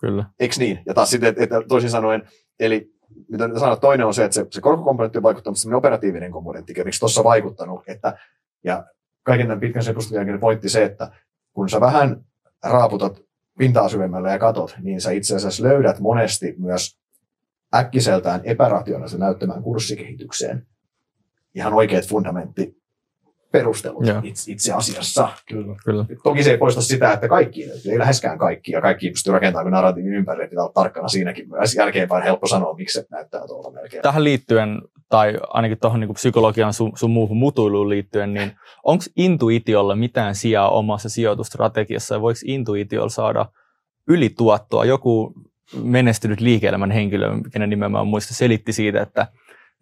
Speaker 1: Kyllä.
Speaker 3: Eikö niin? Ja taas sitten, että, toisin sanoen, eli mitä sanoa, toinen on se, että se, se korkokomponentti on vaikuttanut, mutta operatiivinen komponentti, miksi tuossa vaikuttanut, että, ja kaiken tämän pitkän sepustelun jälkeen pointti se, että kun sä vähän raaputat pintaa syvemmälle ja katot, niin sä itse asiassa löydät monesti myös äkkiseltään epärationaalisen näyttämään kurssikehitykseen. Ihan oikeat fundamentti perustelut itse, itse asiassa. Kyllä. Kyllä. Toki se ei poista sitä, että kaikki ei läheskään kaikki, ja kaikki pystyy rakentamaan narratiivin ympärille, pitää olla tarkkana siinäkin. Myös jälkeenpäin helppo sanoa, miksi se näyttää tuolta melkein.
Speaker 1: Tähän liittyen, tai ainakin tuohon niin psykologian sun, sun muuhun mutuiluun liittyen, niin onko intuitiolla mitään sijaa omassa sijoitustrategiassa, ja voiko intuitiolla saada ylituottoa? Joku menestynyt liike-elämän henkilö, kenen nimenomaan muista, selitti siitä, että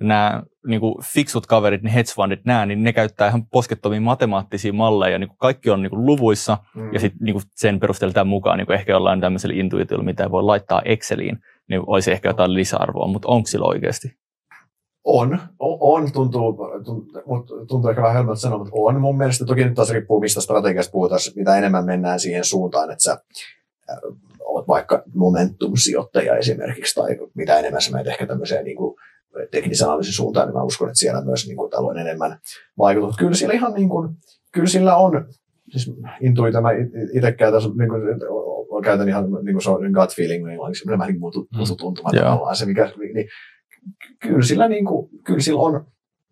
Speaker 1: nämä niin kuin fiksut kaverit, ne hedge fundit, nämä, niin ne käyttää ihan poskettomia matemaattisia malleja, niin kuin kaikki on niin kuin luvuissa, mm. ja sitten niin kuin sen perusteella tämän mukaan niin kuin ehkä jollain tämmöisellä intuitiolla, mitä voi laittaa Exceliin, niin olisi ehkä jotain lisäarvoa, mutta onko sillä oikeasti?
Speaker 3: On, on, tuntuu, tuntuu, tuntuu ehkä vähän helpolta sanoa, mutta on. Mun mielestä toki nyt taas riippuu, mistä strategiasta puhutaan, mitä enemmän mennään siihen suuntaan, että sä oot vaikka momentum-sijoittaja esimerkiksi, tai mitä enemmän sä menet ehkä tämmöiseen niin kuin teknisen analyysin suuntaan, niin mä uskon, että siellä myös niin kuin, on enemmän vaikutus. Kyllä siellä ihan niin kuin, kyllä sillä on, siis intuita, mä itsekään tässä niin kuin, käytän ihan niin kuin se on gut feeling englanniksi, vähän niin kuin mutu tuntuma mm. tavallaan se, mikä, niin, kyllä sillä, niin kuin, kyllä sillä on,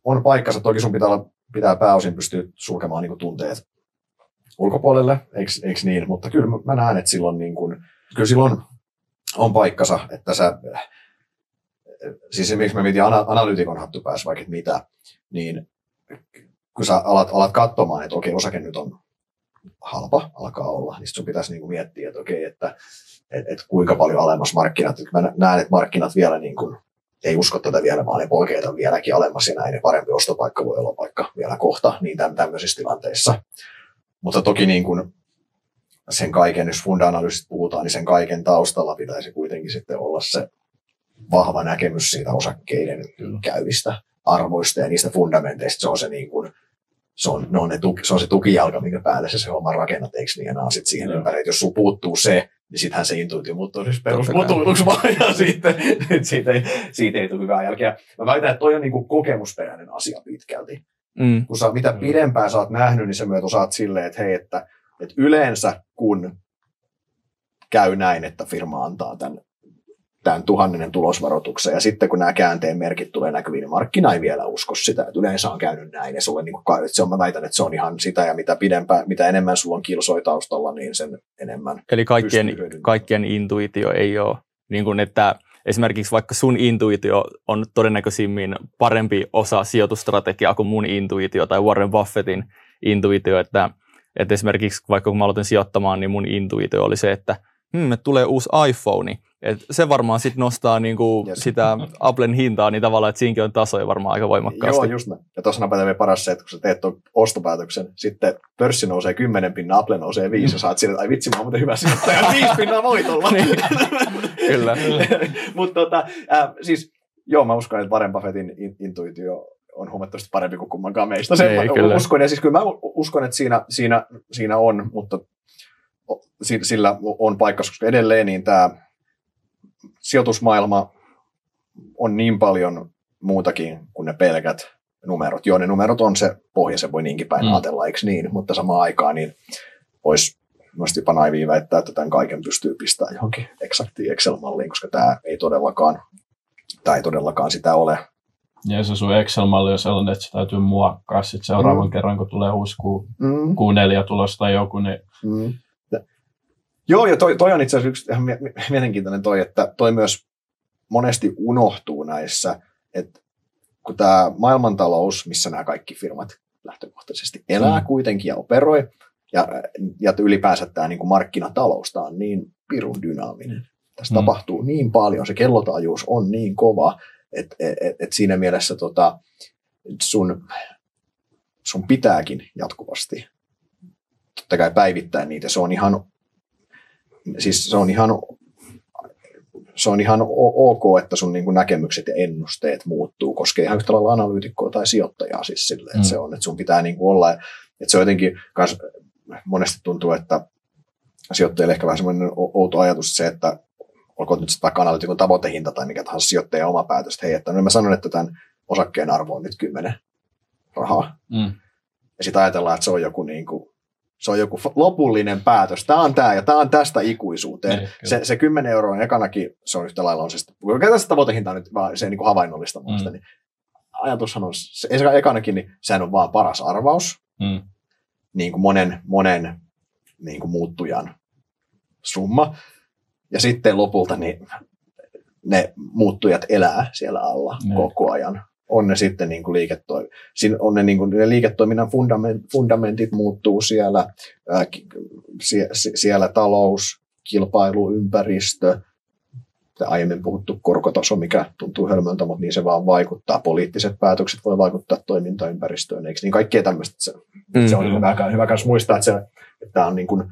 Speaker 3: on paikkansa. Toki sun pitää, olla, pitää pääosin pystyä sulkemaan niin kuin tunteet ulkopuolelle, eikö, eikö niin? Mutta kyllä mä näen, että silloin, niin kuin, kyllä silloin on paikkansa, että sä, siis miksi mä mietin analyytikon hattu päässä vaikka mitä, niin kun sä alat, alat katsomaan, että okei, osake nyt on halpa, alkaa olla, niin sun pitäisi niin kuin miettiä, että okei, että et, et kuinka paljon alemmas markkinat, mä näen, että markkinat vielä niin kuin, ei usko tätä vielä, vaan ne polkeita vieläkin alemmas ja näin, ja parempi ostopaikka voi olla vaikka vielä kohta, niin tämmöisissä tilanteissa. Mutta toki niin kuin sen kaiken, jos funda-analyysistä puhutaan, niin sen kaiken taustalla pitäisi kuitenkin sitten olla se vahva näkemys siitä osakkeiden käyvistä arvoista ja niistä fundamenteista. Se on se, niin kuin, se on, no, ne tuki, se, on se tukijalka, minkä päälle se, se homma rakennat, eikö niin? Ja sitten siihen ympärille. Jos sun puuttuu se, niin sittenhän se intuitio muuttuu siis perusmutuiluksi vaan, ja [LAUGHS] sitten, siitä, ei, siitä ei tule hyvää jälkeä. Mä väitän, että toi on niin kuin kokemusperäinen asia pitkälti. Mm. Kun sä, mitä mm. pidempään sä oot nähnyt, niin sä myötä osaat silleen, että hei, että, että yleensä kun käy näin, että firma antaa tämän, tämän tuhannenen tulosvaroituksen, ja sitten kun nämä käänteen merkit tulee näkyviin, niin markkina ei vielä usko sitä, että yleensä on käynyt näin, ja sulle niin kuin, että se on, mä väitän, että se on ihan sitä, ja mitä, pidempään, mitä enemmän sulla on kilsoi taustalla, niin sen enemmän
Speaker 1: Eli kaikkien, kaikkien intuitio ei ole, niin kuin, että esimerkiksi vaikka sun intuitio on todennäköisimmin parempi osa sijoitustrategiaa kuin mun intuitio tai Warren Buffettin intuitio, että, että esimerkiksi vaikka kun mä aloitin sijoittamaan, niin mun intuitio oli se, että hmm, että tulee uusi iPhone, et se varmaan sitten nostaa niinku yes. sitä Applen hintaa niin tavallaan, että siinäkin on tasoja varmaan aika voimakkaasti.
Speaker 3: Joo, just näin. Ja tuossa vielä paras se, että kun sä teet tuon ostopäätöksen, sitten pörssi nousee 10 pinnaa, Apple nousee 5, ja saat sille, että ai vitsi, mä oon muuten hyvä sijoittaja, 5 pinnaa voitolla. [LAUGHS]
Speaker 1: niin. Kyllä.
Speaker 3: Mutta tota, äh, siis joo, mä uskon, että Warren Buffettin intuitio on huomattavasti parempi kuin kummankaan meistä. Se Ei, kyllä. uskon, ja siis kyllä mä uskon, että siinä, siinä, siinä on, mutta sillä on paikka, koska edelleen niin tämä sijoitusmaailma on niin paljon muutakin kuin ne pelkät numerot. Joo, ne numerot on se pohja, se voi niinkin päin mm. ajatella, eikö niin? Mutta samaan aikaan niin olisi mielestäni jopa naiviin väittää, että tämän kaiken pystyy pistämään johonkin eksaktiin Excel-malliin, koska tämä ei todellakaan, tämä ei todellakaan sitä ole.
Speaker 2: Ja se sun Excel-malli on sellainen, että se täytyy muokkaa sitten seuraavan mm. kerran, kun tulee uusi Q, mm. Q4-tulos tai joku, niin mm.
Speaker 3: Joo, ja toi, toi on itse asiassa yksi ihan mielenkiintoinen toi, että toi myös monesti unohtuu näissä, että kun tämä maailmantalous, missä nämä kaikki firmat lähtökohtaisesti elää mm. kuitenkin ja operoi, ja, ja ylipäänsä tämä niin kuin markkinatalous, tämä on niin pirun dynaaminen. Tässä mm. tapahtuu niin paljon, se kellotaajuus on niin kova, että et, et, et siinä mielessä tota, sun, sun pitääkin jatkuvasti totta kai päivittää niitä. Se on ihan siis se on ihan se on ihan ok, että sun niin kuin näkemykset ja ennusteet muuttuu, koskee ihan yhtä lailla analyytikkoa tai sijoittajaa siis sille, että mm. se on, että sun pitää niin kuin olla, että se on jotenkin, kans, monesti tuntuu, että sijoittajille ehkä vähän semmoinen outo ajatus se, että olkoon nyt sitten vaikka analyytikon tavoitehinta tai mikä tahansa sijoittaja oma päätös, että hei, että no mä sanon, että tämän osakkeen arvo on nyt 10 rahaa. Mm. Ja sitten ajatellaan, että se on joku niin kuin se on joku lopullinen päätös. Tämä on tämä ja tämä on tästä ikuisuuteen. Niin, se, se 10 euroa on ekanakin, se on yhtä lailla on se, kun tässä tavoitehinta nyt vaan se niin kuin havainnollista mm. niin ajatushan on, se ekanakin, niin sehän on vaan paras arvaus, mm. niin kuin monen, monen niin kuin muuttujan summa. Ja sitten lopulta niin ne muuttujat elää siellä alla niin. koko ajan on ne sitten niin kuin liiketoi, on ne, niin kuin, ne liiketoiminnan fundament, fundamentit muuttuu siellä, ää, sie, siellä talous, kilpailu, ympäristö, aiemmin puhuttu korkotaso, mikä tuntuu hölmöltä, mutta niin se vaan vaikuttaa. Poliittiset päätökset voi vaikuttaa toimintaympäristöön, eikö niin kaikkea tämmöistä. Se, mm-hmm. se on hyvä, hyvä myös muistaa, että, se, että tämä on niin kuin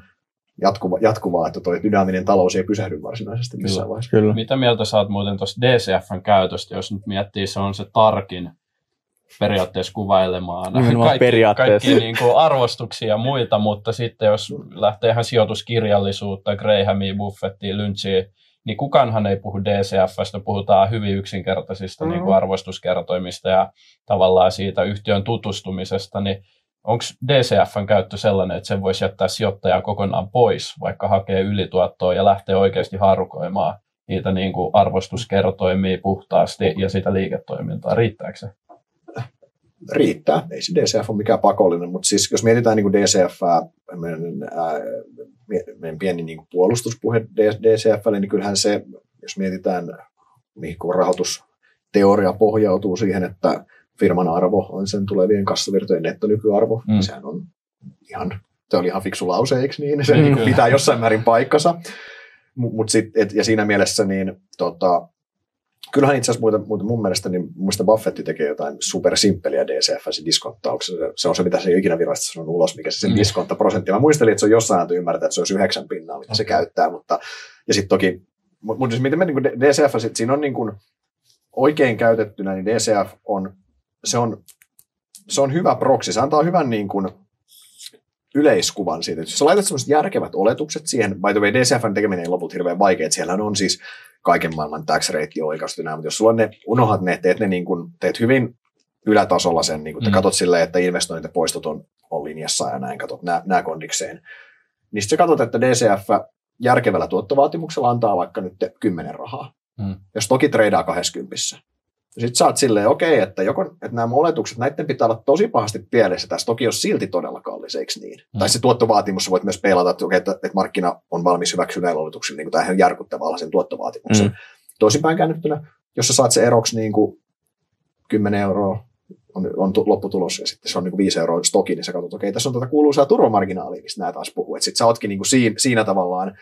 Speaker 3: jatkuva, jatkuvaa, että tuo dynaaminen talous ei pysähdy varsinaisesti missään Kyllä. vaiheessa.
Speaker 2: Kyllä. Mitä mieltä saat muuten tuosta DCFn käytöstä, jos nyt miettii, se on se tarkin periaatteessa kuvailemaan
Speaker 1: kaikki, periaatteessa.
Speaker 2: kaikki [LAUGHS] niin kuin arvostuksia ja muita, mutta sitten jos lähtee ihan sijoituskirjallisuutta, Grahamia, Buffettia, Lynchia, niin kukaanhan ei puhu DCFstä, puhutaan hyvin yksinkertaisista mm-hmm. niin kuin arvostuskertoimista ja tavallaan siitä yhtiön tutustumisesta, niin onko DCFn käyttö sellainen, että sen voisi jättää sijoittajan kokonaan pois, vaikka hakee ylituottoa ja lähtee oikeasti harukoimaan niitä niin kuin arvostuskertoimia puhtaasti ja sitä liiketoimintaa. Riittääkö se?
Speaker 3: Riittää. Ei se DCF ole mikään pakollinen, mutta siis jos mietitään niin kuin DCF, meidän, meidän pieni niin kuin puolustuspuhe DCFlle, niin kyllähän se, jos mietitään, mihin rahoitusteoria pohjautuu siihen, että firman arvo on sen tulevien kassavirtojen nettonykyarvo. Mm. Sehän on ihan, se oli ihan fiksu lause, eikö niin? Se mm. niin pitää jossain määrin paikkansa. Mut sit, et, ja siinä mielessä niin, tota, kyllähän itse asiassa muuten, muuten mun mielestä, niin muista Buffetti tekee jotain supersimppeliä DCF se. Se on se, mitä se ei ikinä virallisesti sanonut ulos, mikä se sen mm. diskonttaprosentti. Mä muistelin, että se on jossain antu ymmärtää, että se olisi yhdeksän pinnaa, mitä okay. se käyttää, mutta ja sitten toki, mutta mut, miten me niin DCF, sit, siinä on niin kuin, oikein käytettynä, niin DCF on se on, se on hyvä proksi. Se antaa hyvän niin kuin, yleiskuvan siitä. Jos sä laitat sellaiset järkevät oletukset siihen, by the way, DCFn tekeminen ei lopulta hirveän vaikea, siellä on siis kaiken maailman tax rate oikaistu mutta jos sulla on ne, unohat ne, teet ne niin kuin, teet hyvin ylätasolla sen, niin kuin, te mm. katsot silleen, että investoinnit ja poistot on, on linjassa ja näin, katsot nämä, nämä kondikseen. Niin sitten katsot, että DCF järkevällä tuottovaatimuksella antaa vaikka nyt 10 rahaa. Mm. Jos toki treidaa 20. Sitten sä oot silleen, okei, okay, että, joko, että nämä oletukset, näiden pitää olla tosi pahasti pielessä. Tässä toki on silti todella kallis, eikö niin? Mm. Tai se tuottovaatimus, voit myös peilata, että, okay, että, että markkina on valmis hyväksyä näillä oletuksilla niin tähän järkyttävällä sen tuottovaatimuksen. Mm. Toisinpäin käännettynä, jos sä saat se eroksi niin kuin 10 euroa on, on lopputulos ja sitten se on niin kuin 5 euroa stoki, niin sä katsot, okei, okay, tässä on tätä kuuluisaa turvamarginaalia, mistä nämä taas puhuu. Sitten sä ootkin niin kuin siinä, siinä tavallaan,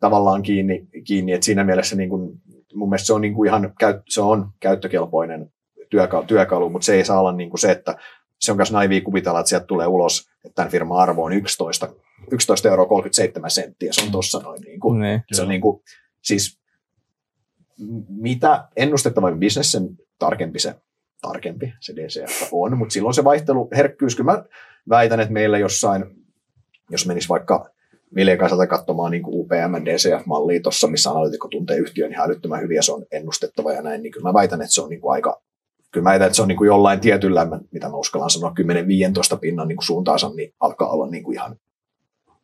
Speaker 3: tavallaan kiinni, kiinni, että siinä mielessä niin kuin mun mielestä se on, niin kuin ihan se on käyttökelpoinen työkalu, työkalu, mutta se ei saa olla niin kuin se, että se on myös naivia kuvitella, että sieltä tulee ulos, että tämän firman arvo on 11, 11 euroa 37 senttiä, se on tuossa noin. Niin. Kuin, ne, se on niin kuin, siis mitä ennustettavampi bisnes, sen tarkempi se, tarkempi se DCF on, mutta silloin se vaihtelu, herkkyys, kyllä mä väitän, että meillä jossain, jos menisi vaikka Viljen kanssa katsomaan niin UPM DCF-mallia tuossa, missä analytikko tuntee yhtiön ihan älyttömän hyvin ja se on ennustettava ja näin, niin kyllä mä väitän, että se on niin kuin aika, kyllä mä väitän, että se on niin kuin jollain tietyllä, mitä mä uskallan sanoa, 10-15 pinnan niin kuin suuntaansa, niin alkaa olla niin kuin ihan,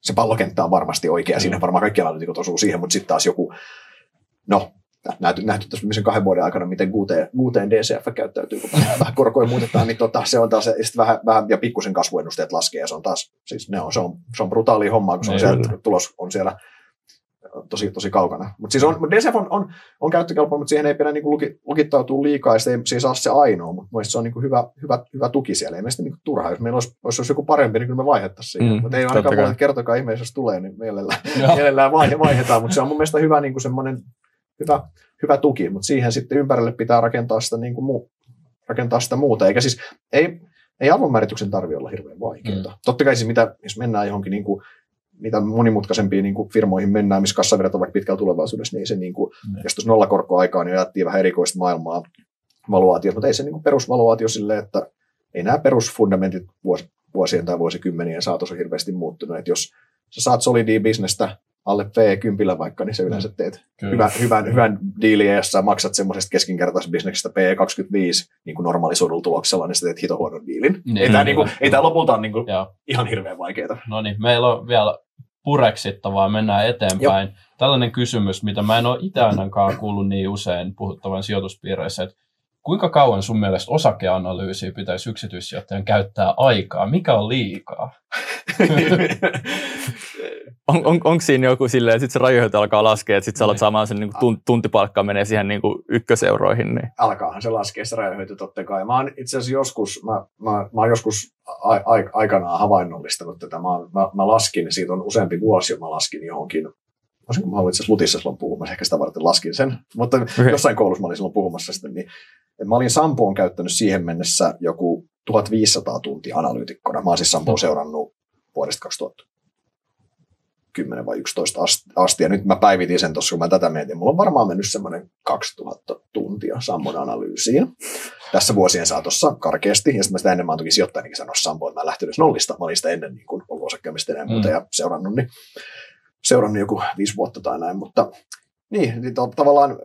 Speaker 3: se pallokenttä on varmasti oikea, mm. siinä varmaan kaikki analytikot osuu siihen, mutta sitten taas joku, no nähty, nähty tässä viimeisen kahden vuoden aikana, miten Guuteen DCF käyttäytyy, kun vähän korkoja muutetaan, niin tota, se on taas, ja vähän, vähän, ja pikkusen kasvuennusteet laskee, ja se on taas, siis ne on, se on, se on brutaali homma, kun se on niin, siellä, tulos on siellä tosi, tosi kaukana. Mutta siis on, DCF on, on, on käyttökelpoinen, mutta siihen ei pidä niinku luki, lukittautua liikaa, ja se ei siis ole se ainoa, mutta se on niinku hyvä, hyvä, hyvä tuki siellä. Ei meistä niinku turhaa. Jos meillä olisi, olisi, olisi joku parempi, niin kyllä me vaihettaisiin siihen. Mm, mutta ei ainakaan mulle, kertokaa ihmeessä, jos tulee, niin mielellään, mielellään vaihe, vaihdetaan. Mutta se on mun mielestä hyvä niinku semmoinen hyvä, hyvä tuki, mutta siihen sitten ympärille pitää rakentaa sitä, niin kuin muu, rakentaa sitä muuta. Eikä siis, ei, ei arvonmäärityksen tarvitse olla hirveän vaikeaa. Mm. Totta kai siis mitä, jos mennään johonkin niin kuin, mitä monimutkaisempiin niin kuin firmoihin mennään, missä kassavirrat ovat pitkällä tulevaisuudessa, niin se niin kuin, mm. jos tuossa nollakorkkoaikaa, niin ajattiin vähän erikoista maailmaa valuaatiot, mutta ei se niin kuin perusvaluaatio silleen, että ei nämä perusfundamentit vuos, vuosien tai vuosikymmenien saatossa hirveästi muuttunut. Että jos sä saat solidia bisnestä alle P10 vaikka, niin se yleensä teet hyvän, hyvän, hyvän diiliä, jos sä maksat semmoisesta keskinkertaisesta bisneksestä P25 niin kuin normaalisuudella tuloksella, niin sä teet hito huonon diilin. Niin, ei, tämä, niin kuin, ei tämä lopulta ole niin kuin, ihan hirveän vaikeaa.
Speaker 2: No niin, meillä on vielä pureksittavaa, mennään eteenpäin. Joo. Tällainen kysymys, mitä mä en ole itse ainakaan kuullut niin usein puhuttavan sijoituspiireissä, että kuinka kauan sun mielestä osakeanalyysiä pitäisi yksityissijoittajan käyttää aikaa? Mikä on liikaa? [LAUGHS]
Speaker 1: on, on, onko siinä joku silleen, että sitten se rajoite alkaa laskea, että sitten sä alat niin. saamaan sen niin kuin tuntipalkka menee siihen niin kuin ykköseuroihin? Niin.
Speaker 3: Alkaahan se laskea se rajoite totta kai. Mä oon itse asiassa joskus, mä, mä, mä oon joskus a, a, aikanaan havainnollistanut tätä. Mä, mä, mä laskin, siitä on useampi vuosi, mä laskin johonkin Olisiko mä olin itse asiassa Lutissa silloin puhumassa, ehkä sitä varten laskin sen, mutta okay. jossain koulussa mä olin silloin puhumassa sitä, niin mä olin Sampoon käyttänyt siihen mennessä joku 1500 tuntia analyytikkona. Mä oon siis Sampoon seurannut vuodesta 2000 10 vai 11 asti. Ja nyt mä päivitin sen tuossa, kun mä tätä mietin. Mulla on varmaan mennyt semmoinen 2000 tuntia Sammon analyysiin. tässä vuosien saatossa karkeasti, ja sitten mä sitä ennen mä oon toki sijoittajanikin sanoa Sampo, että mä en lähtenyt nollista, mä olin sitä ennen niin kuin ollut ja muuta, mm. ja seurannut, niin, seurannut joku viisi vuotta tai näin, mutta niin, niin to, tavallaan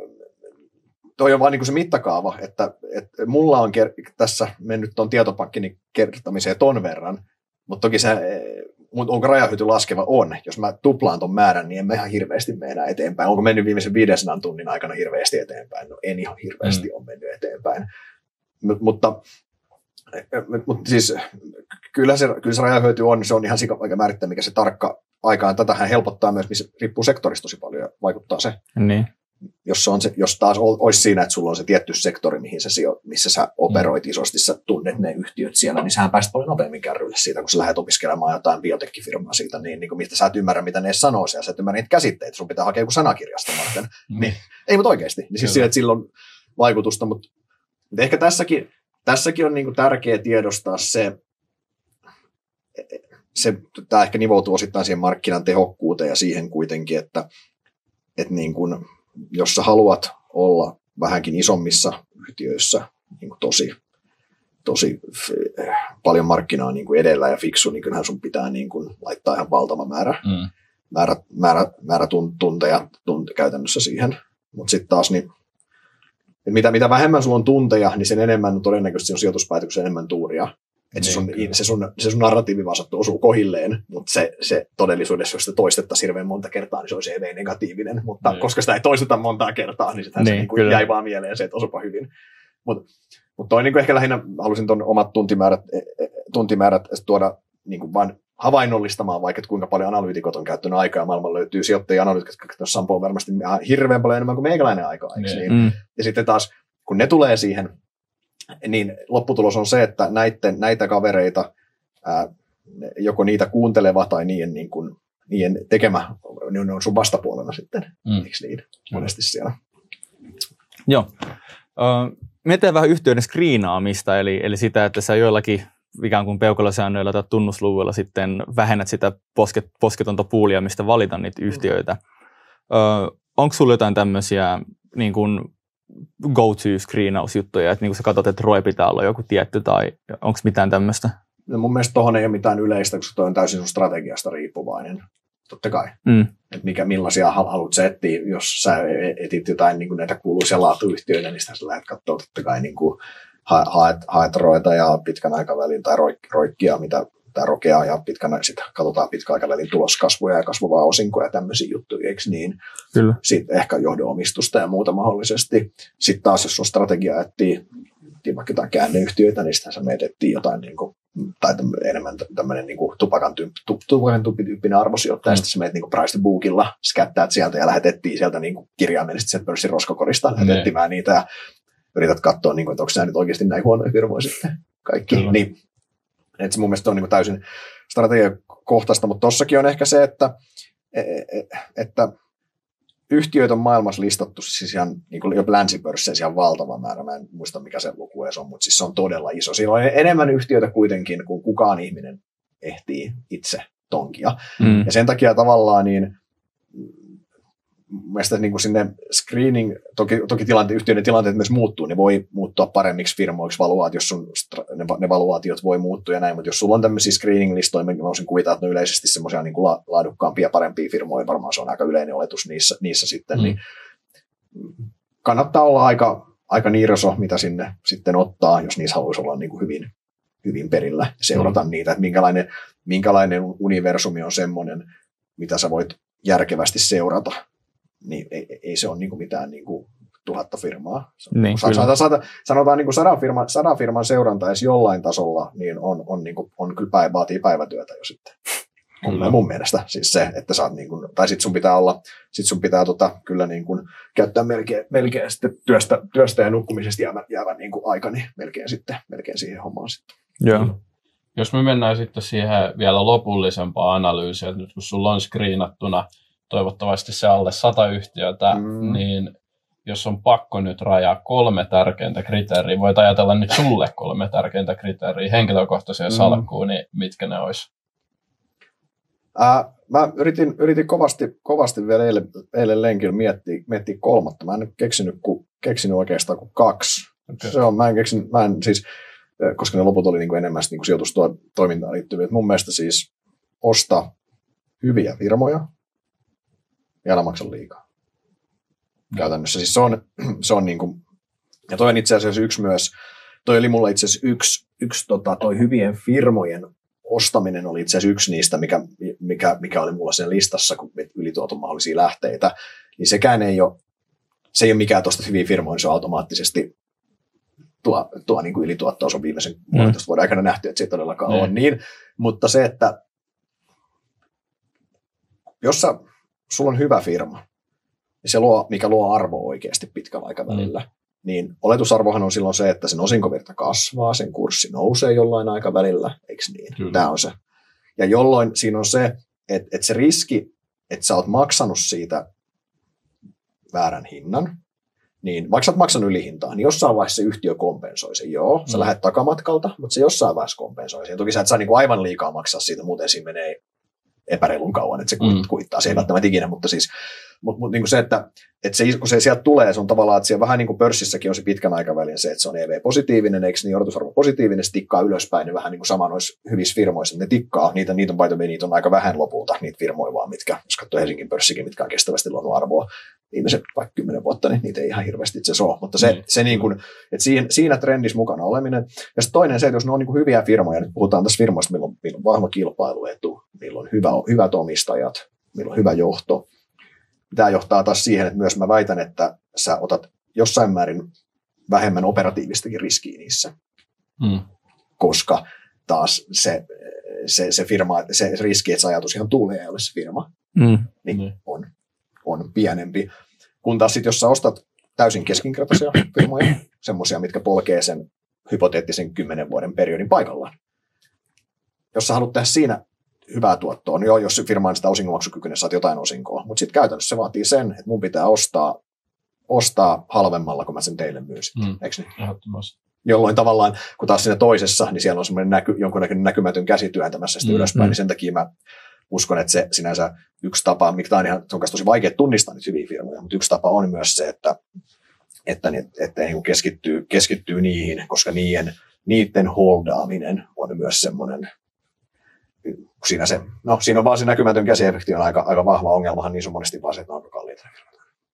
Speaker 3: toi on vaan niin kuin se mittakaava, että, että mulla on ker- tässä mennyt tuon tietopankkini kertamiseen ton verran, mutta toki se, onko rajahyöty laskeva? On. Jos mä tuplaan ton määrän, niin en mä ihan hirveästi mene enää eteenpäin. Onko mennyt viimeisen 500 tunnin aikana hirveästi eteenpäin? No en ihan hirveästi mm. ole mennyt eteenpäin. M- mutta, mutta siis kyllä se, kyllä se rajahyöty on, se on ihan vaikka määrittää, mikä se tarkka aikaan. Tätähän helpottaa myös, missä riippuu sektorista tosi paljon vaikuttaa se.
Speaker 1: Niin
Speaker 3: jos, on se, jos taas olisi siinä, että sulla on se tietty sektori, mihin sä sijo, missä sä operoit mm. isosti, sä tunnet ne yhtiöt siellä, niin sähän pääset paljon nopeammin kärrylle siitä, kun sä lähdet opiskelemaan jotain biotekkifirmaa siitä, niin, niin kuin, mistä sä et ymmärrä, mitä ne sanoo siellä, sä et ymmärrä niitä käsitteitä, sun pitää hakea joku sanakirjasta varten. Mm. Niin, ei, mutta oikeasti. Niin siis että sillä on vaikutusta, mutta, mutta ehkä tässäkin, tässäkin on niin kuin tärkeää tiedostaa se, se, tämä ehkä nivoutuu osittain siihen markkinan tehokkuuteen ja siihen kuitenkin, että, että niin kuin, jos sä haluat olla vähänkin isommissa yhtiöissä niin kuin tosi, tosi paljon markkinaa niin kuin edellä ja fiksu, niin kyllähän sun pitää niin kuin laittaa ihan valtava määrä, mm. määrä, määrä, määrä tunteja tunte, käytännössä siihen. Mutta sitten taas, niin, mitä, mitä vähemmän sulla on tunteja, niin sen enemmän todennäköisesti on sijoituspäätöksessä enemmän tuuria. Että se, sun, se, sun, se sun narratiivi vaan sattuu osuu kohilleen, mutta se, se todellisuudessa, jos sitä toistettaisiin hirveän monta kertaa, niin se olisi edelleen negatiivinen. Mutta niin. koska sitä ei toisteta montaa kertaa, niin, niin se niin kuin jäi vaan mieleen se, että osupa hyvin. Mutta mut toi niin kuin ehkä lähinnä halusin tuon omat tuntimäärät, e, e, tuntimäärät tuoda niin kuin vain havainnollistamaan vaikka, että kuinka paljon analyytikot on käyttänyt aikaa. Maailmalla löytyy sijoittajia analyytikot, jotka Sampo on varmasti hirveän paljon enemmän kuin meikäläinen aikaa. Niin. Niin? Mm. Ja sitten taas, kun ne tulee siihen niin lopputulos on se, että näiden, näitä kavereita, ää, joko niitä kuunteleva tai niiden, niin kuin, niiden tekemä, niin ne on sun vastapuolena sitten, mm. eikö niin, monesti siellä.
Speaker 1: Joo. Uh, Mietin vähän yhteyden screenaamista, eli, eli sitä, että sä joillakin ikään kuin peukalosäännöillä tai tunnusluvuilla sitten vähennät sitä posket, posketonta puulia, mistä valita niitä yhtiöitä. Uh, onko sulla jotain tämmöisiä niin kuin go-to-screenausjuttuja, että niin sä katsot, että ROI pitää olla joku tietty tai onko mitään tämmöistä?
Speaker 3: No mun mielestä tuohon ei ole mitään yleistä, koska toi on täysin sun strategiasta riippuvainen. Totta kai. Mm. Että mikä, millaisia haluat sä etsiä, jos sä etit jotain niin kuin näitä kuuluisia laatuyhtiöitä, niin sitä sä lähdet katsoa totta kai niin kuin haet, haet roita ja pitkän aikavälin tai roikkia, mitä tai rokea ja pitkän, sit katsotaan pitkän aikavälin tuloskasvuja ja kasvavaa osinkoja ja tämmöisiä juttuja, eikö niin?
Speaker 1: Kyllä.
Speaker 3: Sitten ehkä johdonomistusta ja muuta mahdollisesti. Sitten taas, jos on strategia etsii vaikka jotain käänneyhtiöitä, niin sitten sä meetettiin jotain niin kuin, tai enemmän tämmöinen niin kuin tupakan, tyyppi, tupakan tyyppinen arvosijoittaja, mm. sitten sä meet niin price to bookilla, skättäät sieltä ja lähetettiin sieltä niin kuin kirjaimellisesti sieltä pörssin roskakorista, lähdet etsimään niitä ja yrität katsoa, niin kuin, että onko nämä nyt oikeasti näin huonoja firmoja sitten kaikki. Kyllä. Niin et se mun mielestä on niin täysin strategiakohtaista, mutta tossakin on ehkä se, että, e, e, että yhtiöitä on maailmassa listattu siis ihan niin kuin jo länsipörsseissä ihan valtava määrä. Mä en muista mikä se luku edes on, mutta siis se on todella iso. Siinä on enemmän yhtiöitä kuitenkin kuin kukaan ihminen ehtii itse tonkia. Mm. Ja sen takia tavallaan niin mielestäni niin kuin sinne screening, toki, toki tilante, yhtiöiden tilanteet myös muuttuu, niin voi muuttua paremmiksi firmoiksi valuaat, jos sun, ne, ne valuaatiot voi muuttua ja näin, mutta jos sulla on tämmöisiä screening-listoja, mä voisin kuvitella, että ne yleisesti semmoisia niin la, laadukkaampia ja parempia firmoja, varmaan se on aika yleinen oletus niissä, niissä sitten, mm. niin kannattaa olla aika, aika niiroso, mitä sinne sitten ottaa, jos niissä haluaisi olla niin kuin hyvin, hyvin perillä seurata mm. niitä, että minkälainen, minkälainen universumi on semmoinen, mitä sä voit järkevästi seurata niin ei, ei se ole niin kuin mitään niin kuin tuhatta firmaa. Niin, sanotaan, sanotaan, sanotaan niin kuin sadan, firman, sadan firman seuranta edes jollain tasolla, niin on, on, niin kuin, on kyllä päivä, vaatii päivätyötä jo sitten. Mun, mun mielestä siis se, että saat niin kuin, tai sit sun pitää olla, sit sun pitää tota, kyllä niin kuin, käyttää melkein, melkein sitten työstä, työstä ja nukkumisesta jäävän, jäävän niin kuin aika, niin melkein sitten, melkein siihen hommaan sitten.
Speaker 2: Joo. Jos me mennään sitten siihen vielä lopullisempaan analyysiin, että nyt kun sulla on screenattuna toivottavasti se alle sata yhtiötä, mm. niin jos on pakko nyt rajaa kolme tärkeintä kriteeriä, voit ajatella nyt sulle kolme tärkeintä kriteeriä henkilökohtaiseen mm. salkkuun, niin mitkä ne olisi?
Speaker 3: Äh, mä yritin, yritin kovasti, kovasti vielä eilen, eilen lenkillä miettiä, miettiä kolmatta. Mä en nyt keksinyt, ku, keksinyt oikeastaan kuin kaksi. Okay. Se on, mä en keksin, mä en siis, koska ne loput oli niin kuin enemmän niin kuin sijoitustoimintaan liittyviä. Mun mielestä siis osta hyviä firmoja ja älä maksa liikaa. Käytännössä siis se on, [CLEARS THROAT] se on niin kuin, ja toi on itse asiassa yksi myös, toi oli mulla itse asiassa yksi, yksi tota, toi hyvien firmojen ostaminen oli itse asiassa yksi niistä, mikä, mikä, mikä oli mulla sen listassa, kun ylituoton mahdollisia lähteitä, niin sekään ei ole, se ei ole mikään tuosta hyviä firmoja, niin se on automaattisesti tuo, tuo niin kuin ylituottoa, se on viimeisen mm. puolentoista vuoden aikana nähty, että se ei todellakaan mm. ole niin, mutta se, että jos sä, sulla on hyvä firma, niin se luo, mikä luo arvoa oikeasti pitkällä aikavälillä, mm. niin oletusarvohan on silloin se, että sen osinkovirta kasvaa, sen kurssi nousee jollain aikavälillä, eikö niin? Kyllä. Tämä on se. Ja jolloin siinä on se, että, että se riski, että sä oot maksanut siitä väärän hinnan, niin vaikka sä oot maksanut ylihintaa, niin jossain vaiheessa se yhtiö kompensoi sen. Joo, sä mm. lähdet takamatkalta, mutta se jossain vaiheessa kompensoi sen. Toki sä et saa niin kuin aivan liikaa maksaa siitä, muuten siinä menee epäreilun kauan, että se mm. kuittaa. Se ei mm. välttämättä ikinä, mutta siis mutta mut, niin se, että, että se, kun se sieltä tulee, se on tavallaan, että siellä vähän niin kuin pörssissäkin on se pitkän aikavälin se, että se on EV-positiivinen, eikö niin odotusarvo positiivinen, se tikkaa ylöspäin, niin vähän niin kuin sama noissa hyvissä firmoissa, ne tikkaa, niitä, niitä on paitoja, niitä on aika vähän lopulta, niitä firmoja vaan, mitkä, jos katsoo Helsingin pörssikin, mitkä on kestävästi luonut arvoa viimeiset vaikka kymmenen vuotta, niin niitä ei ihan hirveästi itse ole, mutta se, mm. se niin kuin, että siinä, siinä trendissä mukana oleminen. Ja sitten toinen se, että jos ne on niin kuin hyviä firmoja, niin puhutaan tässä firmoista, millä on, millä on vahva kilpailuetu, millä on hyvä, hyvät omistajat, millä on hyvä johto, Tämä johtaa taas siihen, että myös mä väitän, että sä otat jossain määrin vähemmän operatiivistakin riskiä niissä. Mm. Koska taas se, se, se, firma, se riski, että se ajatus ihan tulee, ei ole se firma, mm. niin mm. On, on pienempi. Kun taas sitten, jos sä ostat täysin keskinkertaisia [CLEARS THROAT] firmoja, semmoisia, mitkä polkee sen hypoteettisen kymmenen vuoden periodin paikallaan. Jos sä haluat tehdä siinä hyvää tuottoa, niin joo, jos firma on sitä osingonmaksukykyinen, saat jotain osinkoa. Mutta sitten käytännössä se vaatii sen, että mun pitää ostaa, ostaa halvemmalla, kun mä sen teille myysin. Mm. Eikö niin? Jolloin tavallaan, kun taas siinä toisessa, niin siellä on semmoinen näky, jonkunnäköinen näkymätön käsi työntämässä sitä mm. ylöspäin, mm. niin sen takia mä uskon, että se sinänsä yksi tapa, mikä on ihan, se on tosi vaikea tunnistaa niitä hyviä firmoja, mutta yksi tapa on myös se, että, että, että, että niin keskittyy, keskittyy niihin, koska niiden, niiden holdaaminen on myös semmoinen siinä, se, no, siinä on vaan se näkymätön käsiefekti on aika, aika vahva ongelmahan, niin se on monesti vaan se, että ne on kalliita.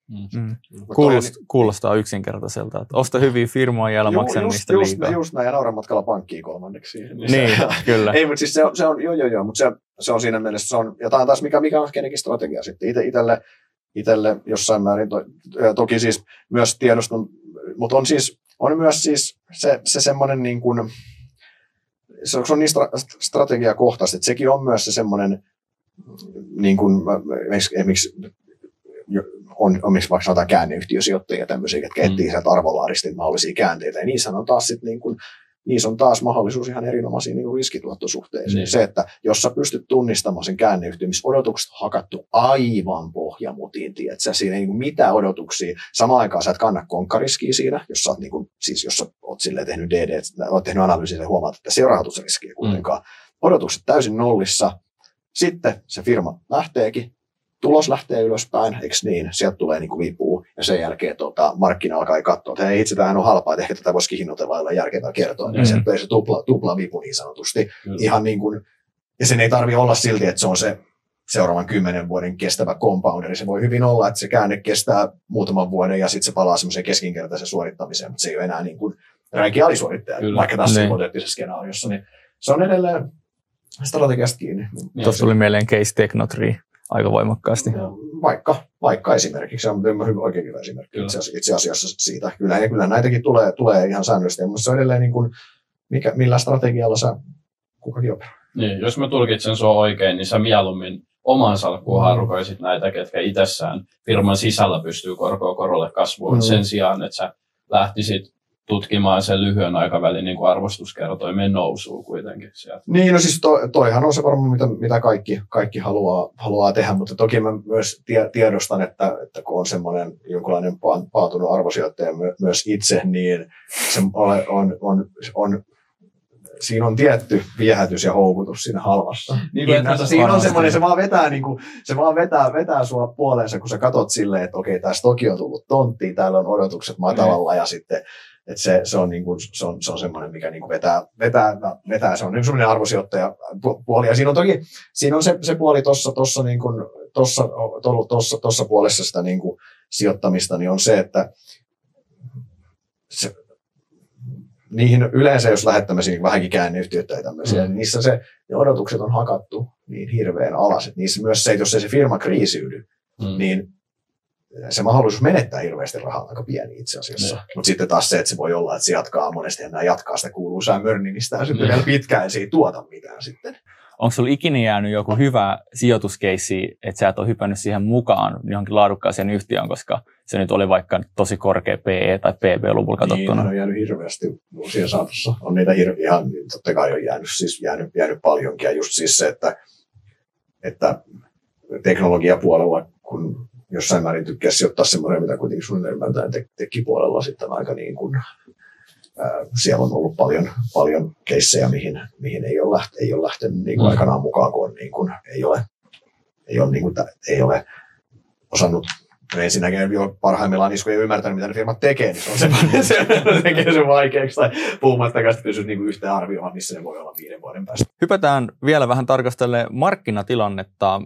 Speaker 1: Mm. Mm. Kuulostaa, kuulostaa yksinkertaiselta, että osta hyviä firmoja ja älä maksa niistä
Speaker 3: just,
Speaker 1: liikaa.
Speaker 3: Just näin, ja nauran matkalla pankkiin kolmanneksi.
Speaker 1: Niin, niin [LAUGHS] kyllä.
Speaker 3: Ei, mutta siis se on, se on joo, joo, joo, mutta se, se on siinä mielessä, se on, ja tämä on taas mikä, mikä on kenenkin strategia sitten. Ite, itelle, itelle jossain määrin, to, toki siis myös tiedoston, mutta on siis, on myös siis se, se semmoinen niin kuin, se on niin stra- strategiakohtaisesti, että sekin on myös se semmoinen, niin kuin, esimerkiksi on, on miksi vaikka sanotaan käänneyhtiösijoittajia ja tämmöisiä, jotka mm. etsii sieltä arvolaarista mahdollisia käänteitä. Ja niissä on taas sitten niin kuin, niissä on taas mahdollisuus ihan erinomaisiin niin riskituottosuhteisiin. Niin. Se, että jos sä pystyt tunnistamaan sen käänneyhtiön, missä odotukset on hakattu aivan pohjamutiin, tiedätkö, siinä ei niin mitään odotuksia. Samaan aikaan sä et kanna konkkariskiä siinä, jos sä oot, niin kuin, siis jos sä oot silleen tehnyt DD, oot tehnyt analyysiä ja huomaat, että se ole rahoitusriskiä kuitenkaan. Mm. Odotukset täysin nollissa. Sitten se firma lähteekin, tulos lähtee ylöspäin, eikö niin? Sieltä tulee niin kuin vipuu ja sen jälkeen tota, markkina alkaa katsoa, että hei, itse tämähän on halpaa, että ehkä tätä voisi hinnoitella jollain järkevää kertoa. Niin mm. sieltä se tupla, tupla vipu niin sanotusti. Kyllä. Ihan niin kuin, ja sen ei tarvi olla silti, että se on se seuraavan kymmenen vuoden kestävä compounderi. Se voi hyvin olla, että se käänne kestää muutaman vuoden ja sitten se palaa semmoiseen keskinkertaiseen suorittamiseen, mutta se ei ole enää niin kuin räikeä alisuorittaja, Kyllä. vaikka tässä niin. hypoteettisessa skenaariossa. Niin se on edelleen strategiasta kiinni.
Speaker 1: Tuossa tuli mieleen case technotree aika voimakkaasti.
Speaker 3: Vaikka, vaikka esimerkiksi, se on hyvin, oikein hyvä esimerkki itse, asiassa, itse asiassa siitä. Kyllä, ja kyllä näitäkin tulee, tulee ihan säännöllisesti, mutta se on edelleen niin kuin, mikä, millä strategialla sä kukakin operoi.
Speaker 2: Niin, jos mä tulkitsen sua oikein, niin sä mieluummin oman salkkuun mm. harukoisit näitä, ketkä itsessään firman sisällä pystyy korkoa korolle kasvuun mm. sen sijaan, että sä lähtisit tutkimaan sen lyhyen aikavälin niin kuin arvostuskertoimen nousua kuitenkin sieltä.
Speaker 3: Niin, no siis to, toihan on se varmaan, mitä, mitä kaikki, kaikki haluaa, haluaa tehdä, mutta toki mä myös tie, tiedostan, että, että kun on semmoinen jonkinlainen paatunut arvosijoittaja myös itse, niin se on, on, on, on siinä on tietty viehätys ja houkutus siinä halvassa. Niin kuin, siinä on semmoinen, se vaan vetää, niin kuin, se vaan vetää, vetää sua puoleensa, kun sä katot silleen, että okei, tässä toki on tullut tonttiin, täällä on odotukset matalalla mm. ja sitten että se, se, on, niin kuin, se, on, se on semmoinen, mikä niin kuin vetää, vetää, vetää, se on niin semmoinen arvosijoittaja puoli. Ja siinä on toki siinä on se, se puoli tuossa tossa, niin kuin, tossa, tossa, tossa puolessa sitä niin kuin sijoittamista, niin on se, että se, niihin yleensä, jos lähdet tämmöisiin vähänkin käänneyhtiöitä tai tämmöisiä, mm. niin niissä se, ne odotukset on hakattu niin hirveän alas, että niissä myös se, että jos ei se firma kriisiydy, mm. niin se mahdollisuus menettää hirveästi rahaa on aika pieni itse asiassa. Mutta sitten taas se, että se voi olla, että se jatkaa monesti enää jatkaa sitä kuuluisaa mörningistä ja sitten vielä pitkään ei siitä tuota mitään sitten.
Speaker 1: Onko sinulla ikinä jäänyt joku hyvä sijoituskeissi, että sä et ole hypännyt siihen mukaan johonkin laadukkaaseen yhtiöön, koska se nyt oli vaikka tosi korkea PE tai PB-luvulla katsottuna?
Speaker 3: Niin, on jäänyt hirveästi vuosien saatossa. On niitä hir- ihan, totta kai on jäänyt, siis jäänyt, jäänyt paljonkin. Ja just siis se, että, että teknologiapuolella, kun jossain määrin tykkää sijoittaa semmoinen, mitä kuitenkin sun ymmärtää te- tekipuolella sitten aika niin kuin, ää, siellä on ollut paljon, paljon keissejä, mihin, mihin ei, ole lähtenyt, ei ole lähtenyt niin kuin mm. aikanaan mukaan, kun on, niin kuin, ei ole, ei ole, niin kuin, ei ole osannut ensinnäkin jo parhaimmillaan niin kun ei ymmärtänyt, mitä ne firmat tekee, niin se on se, [LAUGHS] se tekee sen vaikeaksi. Tai puhumattakaan, että pysyisi niin yhteen arvioimaan, missä ne voi olla viiden vuoden päästä.
Speaker 1: Hypätään vielä vähän tarkastelle markkinatilannetta.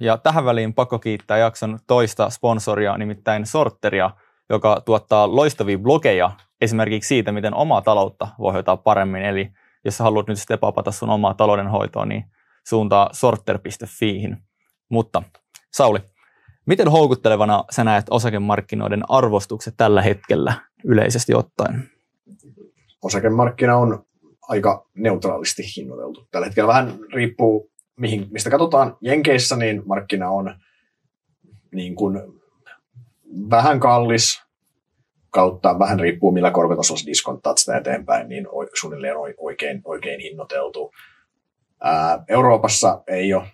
Speaker 1: Ja tähän väliin pakko kiittää jakson toista sponsoria, nimittäin Sorteria, joka tuottaa loistavia blogeja esimerkiksi siitä, miten omaa taloutta voi hoitaa paremmin. Eli jos sä haluat nyt stepapata sun omaa taloudenhoitoa, niin suuntaa sorter.fiihin. Mutta Sauli, Miten houkuttelevana sä näet osakemarkkinoiden arvostukset tällä hetkellä yleisesti ottaen?
Speaker 3: Osakemarkkina on aika neutraalisti hinnoiteltu. Tällä hetkellä vähän riippuu, mihin, mistä katsotaan. Jenkeissä niin markkina on niin kuin vähän kallis, kautta vähän riippuu millä korkotasolla diskonttaa sitä eteenpäin, niin suunnilleen oikein, oikein hinnoiteltu. Ää, Euroopassa ei ole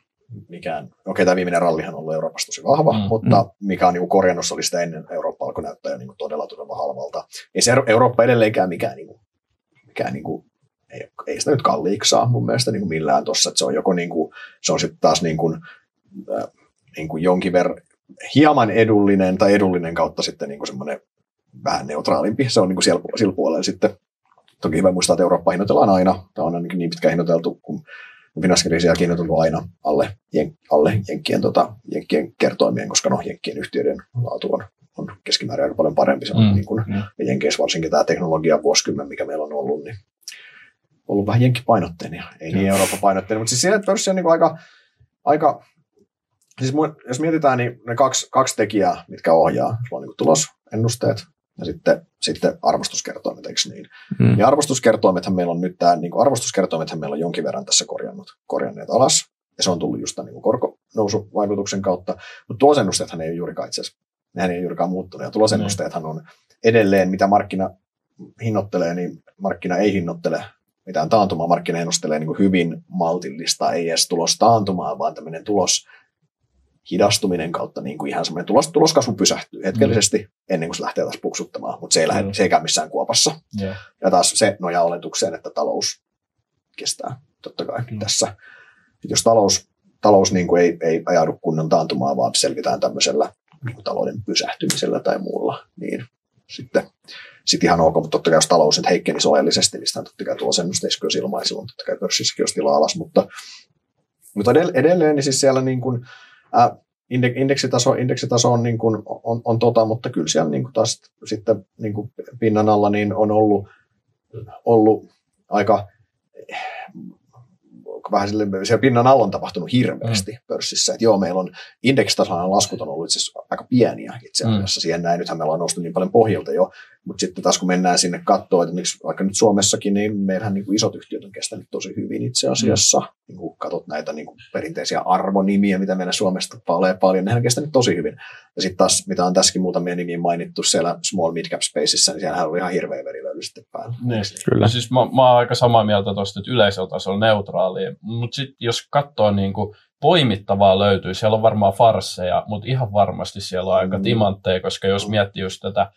Speaker 3: mikään, okei okay, tämä viimeinen rallihan on ollut Euroopassa tosi vahva, mm, mutta mm. mikä on niin korjannut, oli sitä ennen Eurooppa alkoi näyttää jo niin kuin todella todella halvalta. Ei se Eurooppa edelleenkään mikään, niin kuin, mikään niin kuin, ei, ei sitä nyt kalliiksi saa mun mielestä niin kuin millään tuossa, että se on joko niin kuin, se on sitten taas niin kuin, äh, niin kuin jonkin verran hieman edullinen tai edullinen kautta sitten niin kuin semmoinen vähän neutraalimpi. Se on niin kuin siellä, sillä puolella sitten. Toki hyvä muistaa, että Eurooppa hinnoitellaan aina. Tämä on ainakin niin pitkään hinnoiteltu kuin finanssikriisiä kiinnotunut aina alle, jen, alle jenkkien, tota, jenkkien kertoimien, koska no, jenkkien yhtiöiden laatu on, on keskimäärin aika paljon parempi. Se on, mm, niin kuin, mm. Ja jenkeissä varsinkin tämä teknologia vuosikymmen, mikä meillä on ollut, niin ollut vähän jenkkipainotteinen ja ei niin Euroopan painotteinen. Mutta siis siinä pörssi on niin kuin aika, aika siis jos mietitään, niin ne kaksi, kaksi tekijää, mitkä ohjaa, sulla on niin tulosennusteet ja sitten, sitten arvostuskertoimet, eikö niin? Mm. Niin arvostuskertoimethan meillä on nyt tämä, niin arvostuskertoimethan meillä on jonkin verran tässä korjannut, korjanneet alas, ja se on tullut just tämän niin korkonousuvaikutuksen kautta, mutta tulosennusteethan ei ole juurikaan itse asiassa, nehän ei juurikaan muuttunut, ja tulosennusteethan on edelleen, mitä markkina hinnoittelee, niin markkina ei hinnoittele mitään taantumaa, markkina ennustelee niin hyvin maltillista, ei edes tulos taantumaa, vaan tämmöinen tulos hidastuminen kautta niin kuin ihan semmoinen tulos, tuloskasvu pysähtyy hetkellisesti mm. ennen kuin se lähtee taas puksuttamaan, mutta se ei, lähde, mm. se ei käy missään kuopassa. Yeah. Ja taas se nojaa oletukseen, että talous kestää totta kai mm. tässä. Jos talous, talous niin kuin ei, ei ajaudu kunnon taantumaan, vaan selvitään tämmöisellä niin kuin talouden pysähtymisellä tai muulla, niin sitten sit ihan ok, mutta totta kai jos talous nyt heikkenisi oleellisesti, niin sitä totta kai tuo ennusteissa olisi ilman, silloin totta kai pörssissäkin olisi tilaa alas, mutta, mutta edelleen niin siis siellä niin kuin, indeksitaso, indeksitaso on, niin kuin, on, on tota, mutta kyllä siellä niin kuin taas sitten niin kuin pinnan alla niin on ollut, ollut aika vähän sille, siellä pinnan alla on tapahtunut hirveästi mm. pörssissä. Että joo, meillä on indeksitasoinen laskut on ollut itse asiassa aika pieniä itse mm. asiassa. Mm. Siihen näin, nythän meillä on noussut niin paljon pohjalta jo, mutta sitten taas kun mennään sinne katsoa, että miksi vaikka nyt Suomessakin, niin meillähän niin kuin isot yhtiöt on kestänyt tosi hyvin itse asiassa. Mm. Niin kuin katsot näitä niin kuin perinteisiä arvonimiä, mitä meillä Suomessa tulee paljon, nehän on kestänyt tosi hyvin. Ja sitten taas, mitä on tässäkin muutamia nimiä mainittu siellä small mid cap spaceissa, niin siellähän oli ihan hirveä verilöyly sitten päällä.
Speaker 2: Niin. Kyllä. Siis mä, mä oon aika samaa mieltä tuosta, että yleisellä tasolla neutraali. Mutta sitten jos katsoo niin kuin poimittavaa löytyy, siellä on varmaan farsseja, mutta ihan varmasti siellä on aika mm. timantteja, koska jos miettii just tätä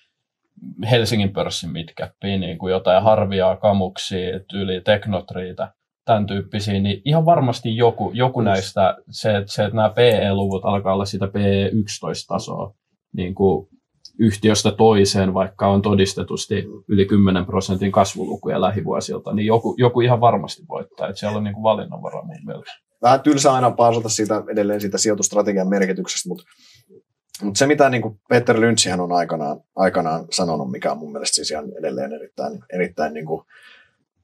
Speaker 2: Helsingin pörssin mitkäppiä, niin kuin jotain harviaa kamuksia, tyyli teknotriita, tämän tyyppisiä, niin ihan varmasti joku, joku näistä, se, se, että nämä PE-luvut alkaa olla sitä PE11-tasoa, niin kuin yhtiöstä toiseen, vaikka on todistetusti yli 10 prosentin kasvulukuja lähivuosilta, niin joku, joku ihan varmasti voittaa. Että siellä on niin kuin valinnanvara mun mielestä.
Speaker 3: Vähän tylsä aina paasata siitä, edelleen siitä sijoitustrategian merkityksestä, mutta, mutta se mitä niin kuin Peter Lynchihän on aikanaan, aikanaan sanonut, mikä on mun mielestä siis ihan edelleen erittäin, erittäin niin kuin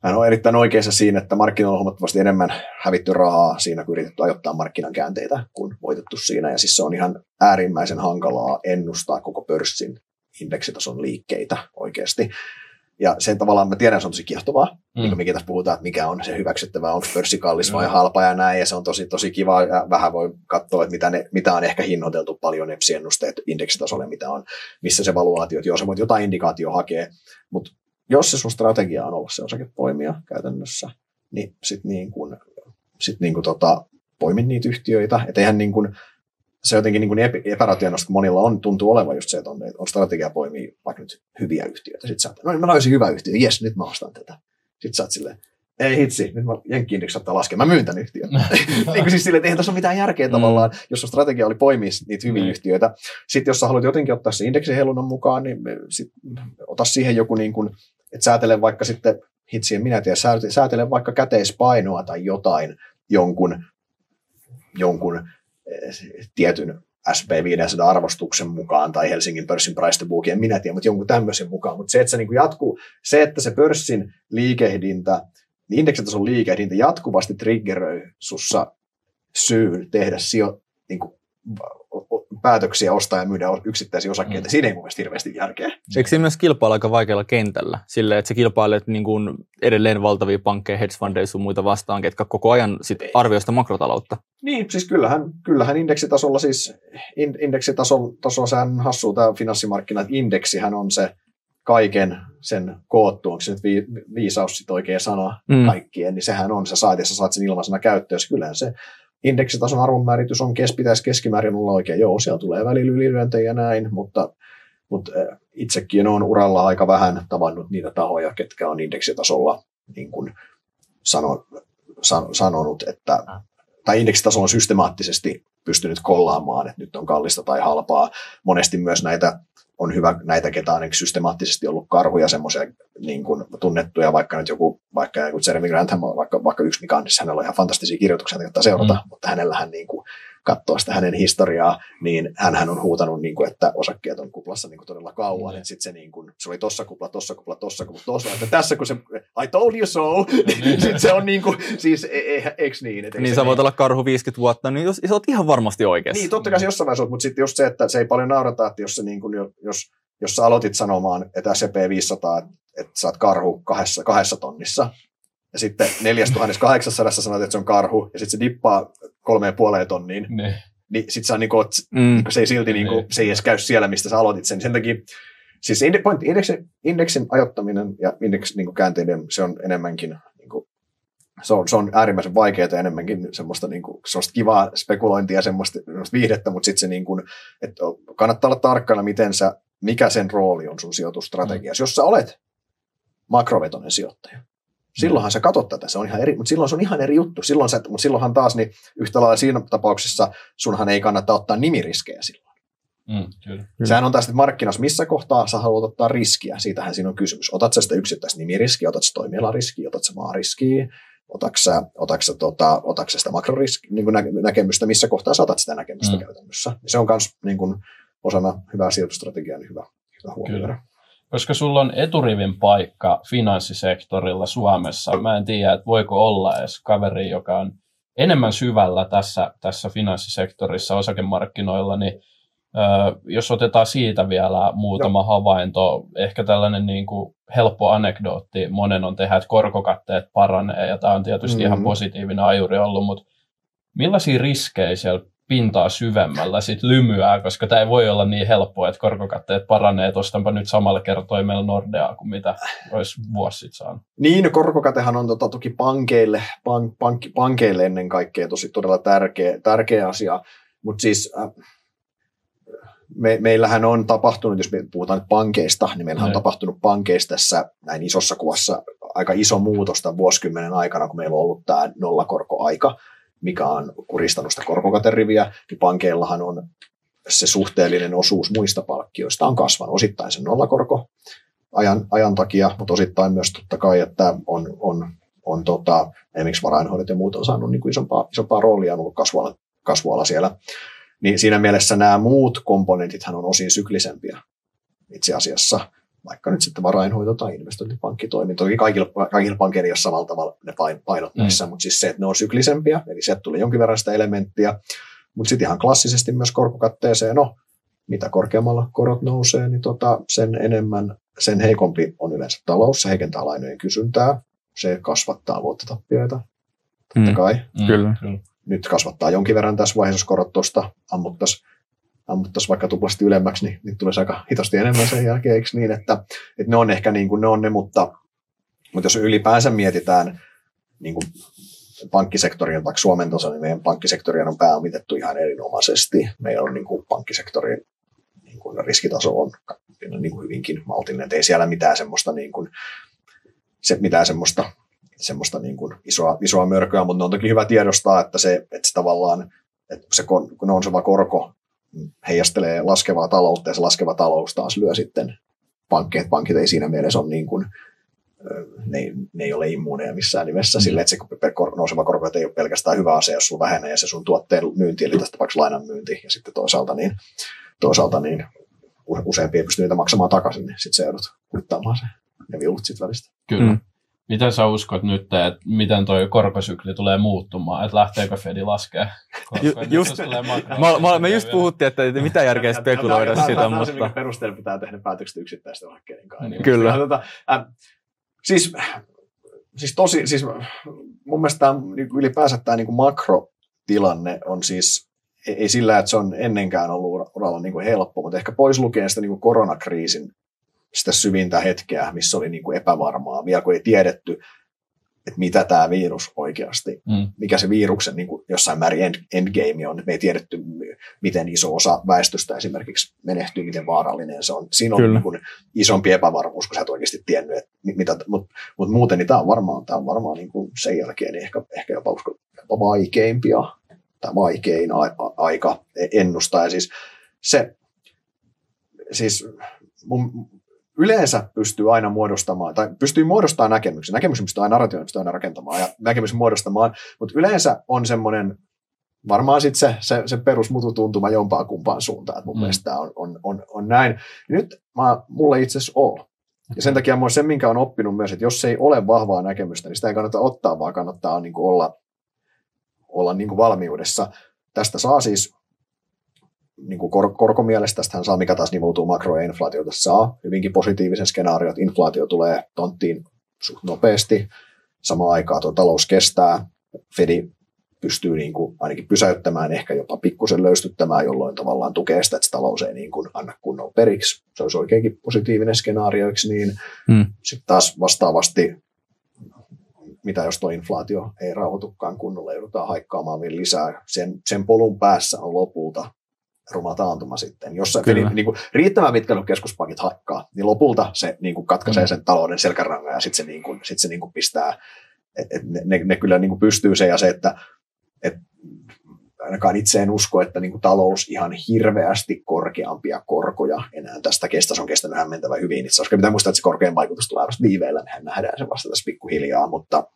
Speaker 3: hän on erittäin oikeassa siinä, että markkinoilla on huomattavasti enemmän hävitty rahaa siinä, kun yritetty ajoittaa markkinan käänteitä kuin voitettu siinä. Ja siis se on ihan äärimmäisen hankalaa ennustaa koko pörssin indeksitason liikkeitä oikeasti. Ja sen tavallaan mä tiedän, se on tosi kiehtovaa, mm. niin mekin tässä puhutaan, että mikä on se hyväksyttävä, onko pörssi kallis vai mm. halpa ja näin, ja se on tosi, tosi kiva, ja vähän voi katsoa, että mitä, ne, mitä on ehkä hinnoiteltu paljon EPSI-ennusteet indeksitasolle, mitä on, missä se valuaatio, että joo, sä voit jotain indikaatio hakea, mutta jos se sun strategia on olla se osakepoimija käytännössä, niin sitten niin kuin, sit niin kuin tota, poimin niitä yhtiöitä. Että eihän niin kuin, se jotenkin niin kuin epärationaalista, kun monilla on, tuntuu olevan just se, että on, on strategia poimii vaikka nyt hyviä yhtiöitä. Sitten sä no niin mä löysin hyvä yhtiö, jes, nyt mä ostan tätä. Sitten sä oot silleen, ei hitsi, nyt mä jenkki saattaa laskea, mä myyn tämän yhtiön. [LAUGHS] niin kuin siis silleen, että eihän tässä ole mitään järkeä mm. tavallaan, jos sun strategia oli poimia niitä hyviä mm. yhtiöitä. Sitten jos sä haluat jotenkin ottaa se indeksihelunnan mukaan, niin sit, ota siihen joku niin kuin, että säätele vaikka sitten, hitsi, minä tiedän, säätele vaikka käteispainoa tai jotain jonkun, jonkun eh, tietyn SP500 arvostuksen mukaan tai Helsingin pörssin price to book, en minä tiedä, mutta jonkun tämmöisen mukaan. Mutta se, että se niin jatkuu, se, että se pörssin liikehdintä, niin indeksitason liikehdintä jatkuvasti triggeröi sussa syyn tehdä sijo, niin kuin päätöksiä ostaa ja myydä yksittäisiä osakkeita. Mm. Siinä ei mun mielestä hirveästi järkeä.
Speaker 1: Eikö siinä myös kilpailla aika vaikealla kentällä? Silleen, että sä kilpailet niin kuin edelleen valtavia pankkeja, hedge fundeja sun muita vastaan, ketkä koko ajan sit arvioi sitä makrotaloutta.
Speaker 3: Niin, siis kyllähän, kyllähän indeksitasolla siis, indeksitasolla sehän hassuu tämä finanssimarkkinat, indeksihän on se kaiken sen koottu, onko se nyt vi, viisaus sit oikea sana mm. kaikkien, niin sehän on, sä saat ja sä saat sen ilmaisena käyttöön, kyllähän se indeksitason arvonmääritys on, kes, pitäisi keskimäärin olla oikein. Joo, siellä tulee välillä ylilyöntejä ja näin, mutta, mutta itsekin on uralla aika vähän tavannut niitä tahoja, ketkä on indeksitasolla niin kuin sano, san, sanonut, että tai indeksitaso on systemaattisesti pystynyt kollaamaan, että nyt on kallista tai halpaa. Monesti myös näitä on hyvä näitä, ketä on niin systemaattisesti ollut karhuja, semmoisia niin kuin tunnettuja, vaikka nyt joku, vaikka joku Jeremy Grant, vaikka, vaikka yksi mikä on, niin hänellä on ihan fantastisia kirjoituksia, joita seurata, mm. mutta hänellähän niin kuin, katsoo sitä hänen historiaa, niin hän on huutanut, niin kuin, että osakkeet on kuplassa niin kuin todella kauan. Mm. Sitten se, niin kuin, se oli tossa kupla, tossa kupla, tossa kupla, tossa. Että tässä kun se, I told you so, niin [LAUGHS] sitten se on niin kuin, siis e, e, eikö niin?
Speaker 1: Että niin sä voit olla karhu 50 vuotta, niin jos, sä oot ihan varmasti oikeassa.
Speaker 3: Niin, totta kai se jossain vaiheessa mutta sitten just se, että se ei paljon naurata, että jos, se niin kuin, jos, jos sä aloitit sanomaan, että S&P 500, että sä oot karhu kahdessa, kahdessa tonnissa, ja sitten 4800 sanoit, että se on karhu, ja sitten se dippaa kolmeen puoleen tonniin, ne. niin sitten se, on niinku, mm. se ei silti niinku, se ei edes käy siellä, mistä sä aloitit sen. Sen takia, siis pointti, indeksin, indeksin ajoittaminen ja indeksin niinku, käänteiden, se on enemmänkin niinku, se on, se on äärimmäisen vaikeaa ja enemmänkin semmoista, niin kuin, semmoista kivaa spekulointia, semmoista, semmoista viihdettä, mutta sitten se niin kuin, että kannattaa olla tarkkana, miten sä, mikä sen rooli on sun sijoitusstrategiassa. Mm. Jos sä olet makrovetonen sijoittaja, Silloinhan sä katsot tätä, se on ihan eri, mutta silloin se on ihan eri juttu. Silloin sä, mutta silloinhan taas niin yhtä lailla siinä tapauksessa sunhan ei kannata ottaa nimiriskejä silloin. Mm, kyllä. Sehän on taas markkinassa, missä kohtaa sä haluat ottaa riskiä, siitähän siinä on kysymys. Otat sä sitä yksittäistä nimiriskiä, otat sä toimialariskiä, otat sä maariskiä, otatko sä, otatko sä, tota, otatko sä sitä makrorisk, niin nä, näkemystä, missä kohtaa saatat sitä näkemystä mm. käytännössä. Se on myös niin kuin, osana hyvää sijoitustrategiaa niin hyvä, hyvä huomioida. Kyllä
Speaker 2: koska sulla on eturivin paikka finanssisektorilla Suomessa. Mä en tiedä, että voiko olla edes kaveri, joka on enemmän syvällä tässä, tässä finanssisektorissa osakemarkkinoilla, niin ö, jos otetaan siitä vielä muutama Joo. havainto, ehkä tällainen niin kuin helppo anekdootti monen on tehdä, että korkokatteet paranee, ja tämä on tietysti mm-hmm. ihan positiivinen ajuri ollut, mutta millaisia riskejä siellä pintaa syvemmällä sit lymyää, koska tämä ei voi olla niin helppoa, että korkokatteet paranee, että ostanpa nyt samalla kertoimella Nordeaa kuin mitä olisi vuosi sitten saanut.
Speaker 3: Niin, no korkokatehan on tota, toki pankeille, pank, pank, pankeille ennen kaikkea tosi todella tärkeä, tärkeä asia, mutta siis äh, me, meillähän on tapahtunut, jos me puhutaan nyt pankeista, niin meillähän on tapahtunut pankeista tässä näin isossa kuvassa aika iso muutosta vuosikymmenen aikana, kun meillä on ollut tämä nollakorkoaika, mikä on kuristanut sitä korkokateriviä, niin pankeillahan on se suhteellinen osuus muista palkkioista on kasvanut. Osittain sen nollakorko ajan, ajan takia, mutta osittain myös totta kai, että on, on, on tota, esimerkiksi varainhoidot ja muut on saanut niin kuin isompaa, isompaa roolia, on ollut kasvuala, kasvuala siellä. Niin siinä mielessä nämä muut komponentithan on osin syklisempiä itse asiassa, vaikka nyt sitten varainhoito tai investointipankki toimii. Toki kaikilla, kaikilla pankeilla ei ole samalla tavalla ne painot mm. näissä, mutta siis se, että ne on syklisempiä, eli sieltä tulee jonkin verran sitä elementtiä, mutta sitten ihan klassisesti myös korkokatteeseen, no mitä korkeammalla korot nousee, niin tota, sen enemmän, sen heikompi on yleensä talous, se heikentää lainojen kysyntää, se kasvattaa luottotappioita, totta mm. kai.
Speaker 1: Mm. Kyllä.
Speaker 3: Nyt kasvattaa jonkin verran tässä vaiheessa, jos korot tuosta ammuttaisiin ammuttaisiin vaikka tuplasti ylemmäksi, niin, niin tulisi aika hitosti enemmän sen jälkeen, eikö niin, että, että ne on ehkä niin kuin ne on ne, mutta, mutta jos ylipäänsä mietitään niin kuin pankkisektorin, vaikka Suomen tasolla, niin meidän pankkisektori on pääomitettu ihan erinomaisesti. Meillä on niin kuin pankkisektorin niin kuin riskitaso on niin kuin hyvinkin maltillinen, että ei siellä mitään semmoista, niin kuin, se, mitään semmoista, semmoista niin kuin isoa, isoa mörköä, mutta ne on toki hyvä tiedostaa, että se, että se tavallaan, että se, kun on se korko heijastelee laskevaa taloutta ja se laskeva talous taas lyö sitten pankkeet. Pankit ei siinä mielessä ole niin kuin, ne, ei, ne ei ole immuuneja missään nimessä mm. sille, että se nouseva korko ei ole pelkästään hyvä asia, jos sun vähenee ja se sun tuotteen myynti, eli tästä vaikka lainan myynti, ja sitten toisaalta niin, toisaalta niin useampi ei pysty niitä maksamaan takaisin, niin sitten se joudut kuittaamaan se ne viulut sitten välistä.
Speaker 2: Kyllä. Mm. Miten sä uskot nyt, että miten tuo korkosykli tulee muuttumaan, että lähteekö Fedi laskee?
Speaker 1: Ju, just, mä, mä, me just puhuttiin, että mitä järkeä spekuloida sitä,
Speaker 3: tämä, mutta... Tämä on se, perusteella pitää tehdä päätökset yksittäisten hakkeiden kanssa. Niin,
Speaker 1: Kyllä. Ja,
Speaker 3: tota, äh, siis, siis tosi, siis mun mielestä tämä, niin ylipäänsä tämä niin kuin makrotilanne on siis, ei, ei sillä, että se on ennenkään ollut uralla niin kuin helppo, mutta ehkä pois lukien sitä niin kuin koronakriisin sitä syvintä hetkeä, missä oli niin kuin epävarmaa, vielä kun ei tiedetty, että mitä tämä virus oikeasti, mm. mikä se viruksen niin kuin jossain määrin end, endgame on. Me ei tiedetty, miten iso osa väestöstä esimerkiksi menehtyy, miten vaarallinen se on. Siinä on niin kuin isompi epävarmuus, kun sä et oikeasti tiennyt, että mitä, mutta mut muuten niin tämä on varmaan, tämä on varmaan niin kuin sen jälkeen niin ehkä, ehkä jopa, usko, jopa vaikeimpia tai vaikein a, a, aika ennustaa. Ja siis se, siis mun, yleensä pystyy aina muodostamaan, tai pystyy muodostamaan näkemyksen. Näkemyksen pystyy aina narratiivin pystyy aina rakentamaan ja näkemyksen muodostamaan, mutta yleensä on semmoinen, varmaan sitten se, se, se perusmututuntuma jompaa kumpaan suuntaan, että mun mm. mielestä on, on, on, on näin. Nyt mä, mulle itse asiassa on. Ja sen takia mun se, minkä on oppinut myös, että jos ei ole vahvaa näkemystä, niin sitä ei kannata ottaa, vaan kannattaa niin kuin olla, olla niin kuin valmiudessa. Tästä saa siis niin kuin kor- korkomielestä hän saa, mikä taas nivoutuu makro- ja inflaatiota, saa hyvinkin positiivisen skenaario, että inflaatio tulee tonttiin suht nopeasti, samaan aikaan tuo talous kestää, Fedi pystyy niin kuin ainakin pysäyttämään, ehkä jopa pikkusen löystyttämään, jolloin tavallaan tukee sitä, että talous ei niin kuin anna kunnon periksi. Se olisi oikeinkin positiivinen skenaario, niin hmm. sitten taas vastaavasti, mitä jos tuo inflaatio ei rauhoitukaan kunnolla, joudutaan haikkaamaan vielä lisää. Sen, sen polun päässä on lopulta ruma taantuma sitten. Jos se niin kuin, riittävän pitkälle keskuspankit hakkaa, niin lopulta se niin kuin katkaisee mm. sen talouden selkärangan ja sitten se, niin kuin, sit se niin kuin pistää, et, et ne, ne, ne, kyllä niin kuin pystyy se ja se, että et, ainakaan itse en usko, että niin kuin talous ihan hirveästi korkeampia korkoja enää tästä kestä. Se on kestänyt hämmentävän hyvin. Itse asiassa pitää muistaa, että se korkein vaikutus tulee vasta viiveellä, mehän nähdään se vasta tässä pikkuhiljaa, mutta,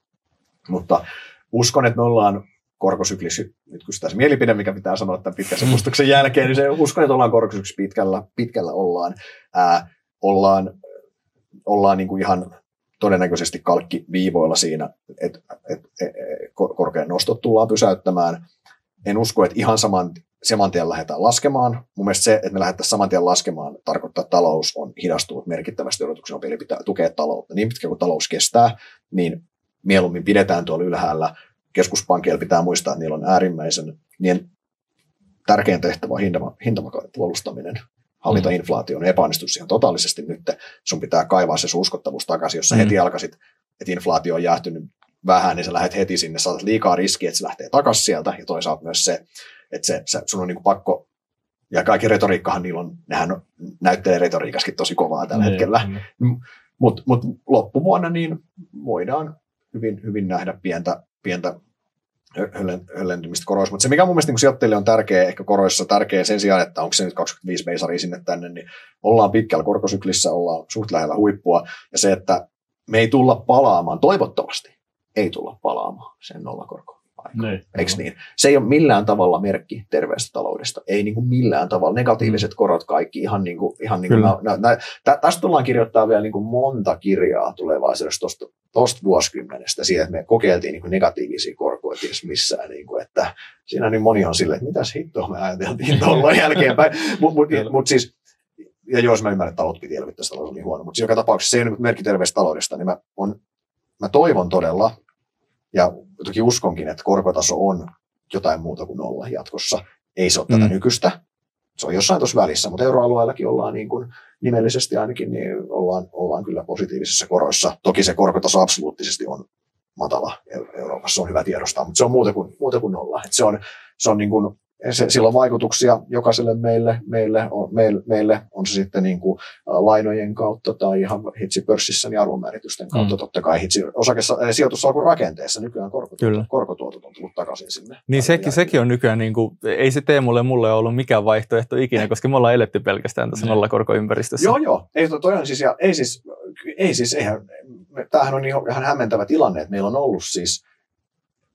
Speaker 3: mutta uskon, että me ollaan korkosyklis, nyt kun sitä se mielipide, mikä pitää sanoa tämän pitkän sepustuksen jälkeen, niin se uskon, että ollaan korkosyklis pitkällä, pitkällä ollaan, ää, ollaan, ollaan niin kuin ihan todennäköisesti kalkkiviivoilla siinä, että et, et, et, korkean nostot tullaan pysäyttämään. En usko, että ihan saman, saman tien lähdetään laskemaan. Mun mielestä se, että me lähdettäisiin saman tien laskemaan, tarkoittaa, että talous on hidastunut merkittävästi odotuksen nopeasti pitää tukea taloutta. Niin pitkään kuin talous kestää, niin mieluummin pidetään tuolla ylhäällä – keskuspankkeilla pitää muistaa, että niillä on äärimmäisen niin tärkein tehtävä on hintavakauden puolustaminen. Hallita mm. inflaation epäonnistus ihan totaalisesti nyt. Sun pitää kaivaa se uskottavuus takaisin, jos sä mm. heti alkaisit, että inflaatio on jäähtynyt vähän, niin sä lähdet heti sinne, saatat liikaa riskiä, että se lähtee takaisin sieltä, ja toisaalta myös se, että se, se sun on niin pakko, ja kaikki retoriikkahan niillä on, nehän on, näyttelee retoriikaskin tosi kovaa tällä mm. hetkellä, mm. mutta mut loppuvuonna niin voidaan hyvin, hyvin nähdä pientä, pientä höllentymistä koroissa. Mutta se, mikä mun mielestä niin sijoittajille on tärkeä, ehkä koroissa tärkeä sen sijaan, että onko se nyt 25 beisari sinne tänne, niin ollaan pitkällä korkosyklissä, ollaan suht lähellä huippua. Ja se, että me ei tulla palaamaan, toivottavasti ei tulla palaamaan sen nollakorkoon aika. Niin. Eikö niin? Se ei ole millään tavalla merkki terveestä taloudesta. Ei niin kuin millään tavalla. Negatiiviset korot kaikki ihan niin kuin, ihan niin kuin nä, nä, nä, tä, tästä tullaan kirjoittaa vielä niin kuin monta kirjaa tulevaisuudessa tuosta, tuosta vuosikymmenestä siihen, että me kokeiltiin niin kuin negatiivisia korkoja ties missään. Niin kuin, että siinä niin moni on silleen, että mitäs hittoa me ajateltiin tuolla [LAUGHS] jälkeenpäin. Mutta mut, mut siis ja jos mä ymmärrän, että talot piti elvyttää, talous oli huono, mutta joka tapauksessa se ei ole niin merkki terveestä taloudesta, niin mä, on, mä toivon todella, ja toki uskonkin, että korkotaso on jotain muuta kuin nolla jatkossa. Ei se ole mm. tätä nykyistä. Se on jossain tuossa välissä, mutta euroalueellakin ollaan niin kuin nimellisesti ainakin, niin ollaan, ollaan kyllä positiivisissa koroissa. Toki se korkotaso absoluuttisesti on matala Euroopassa, on hyvä tiedostaa, mutta se on muuta kuin, muuta kuin nolla. Et se on, se on niin kuin se, sillä on vaikutuksia jokaiselle meille, meille, on, meille, meille on se sitten niin kuin lainojen kautta tai ihan hitsipörssissä niin arvonmääritysten kautta. Mm. Totta kai hitsi, osakessa, sijoitusalkun rakenteessa nykyään korkotuotot, korkotuotot on tullut takaisin sinne.
Speaker 1: Niin sekin, sekin on nykyään, niin kuin, ei se tee mulle mulle ollut mikään vaihtoehto ikinä, koska me ollaan eletty pelkästään tässä nollakorkoympäristössä.
Speaker 3: Joo, joo. Ei, toi on siis, ja, ei siis, ei siis, eihän, tämähän on ihan hämmentävä tilanne, että meillä on ollut siis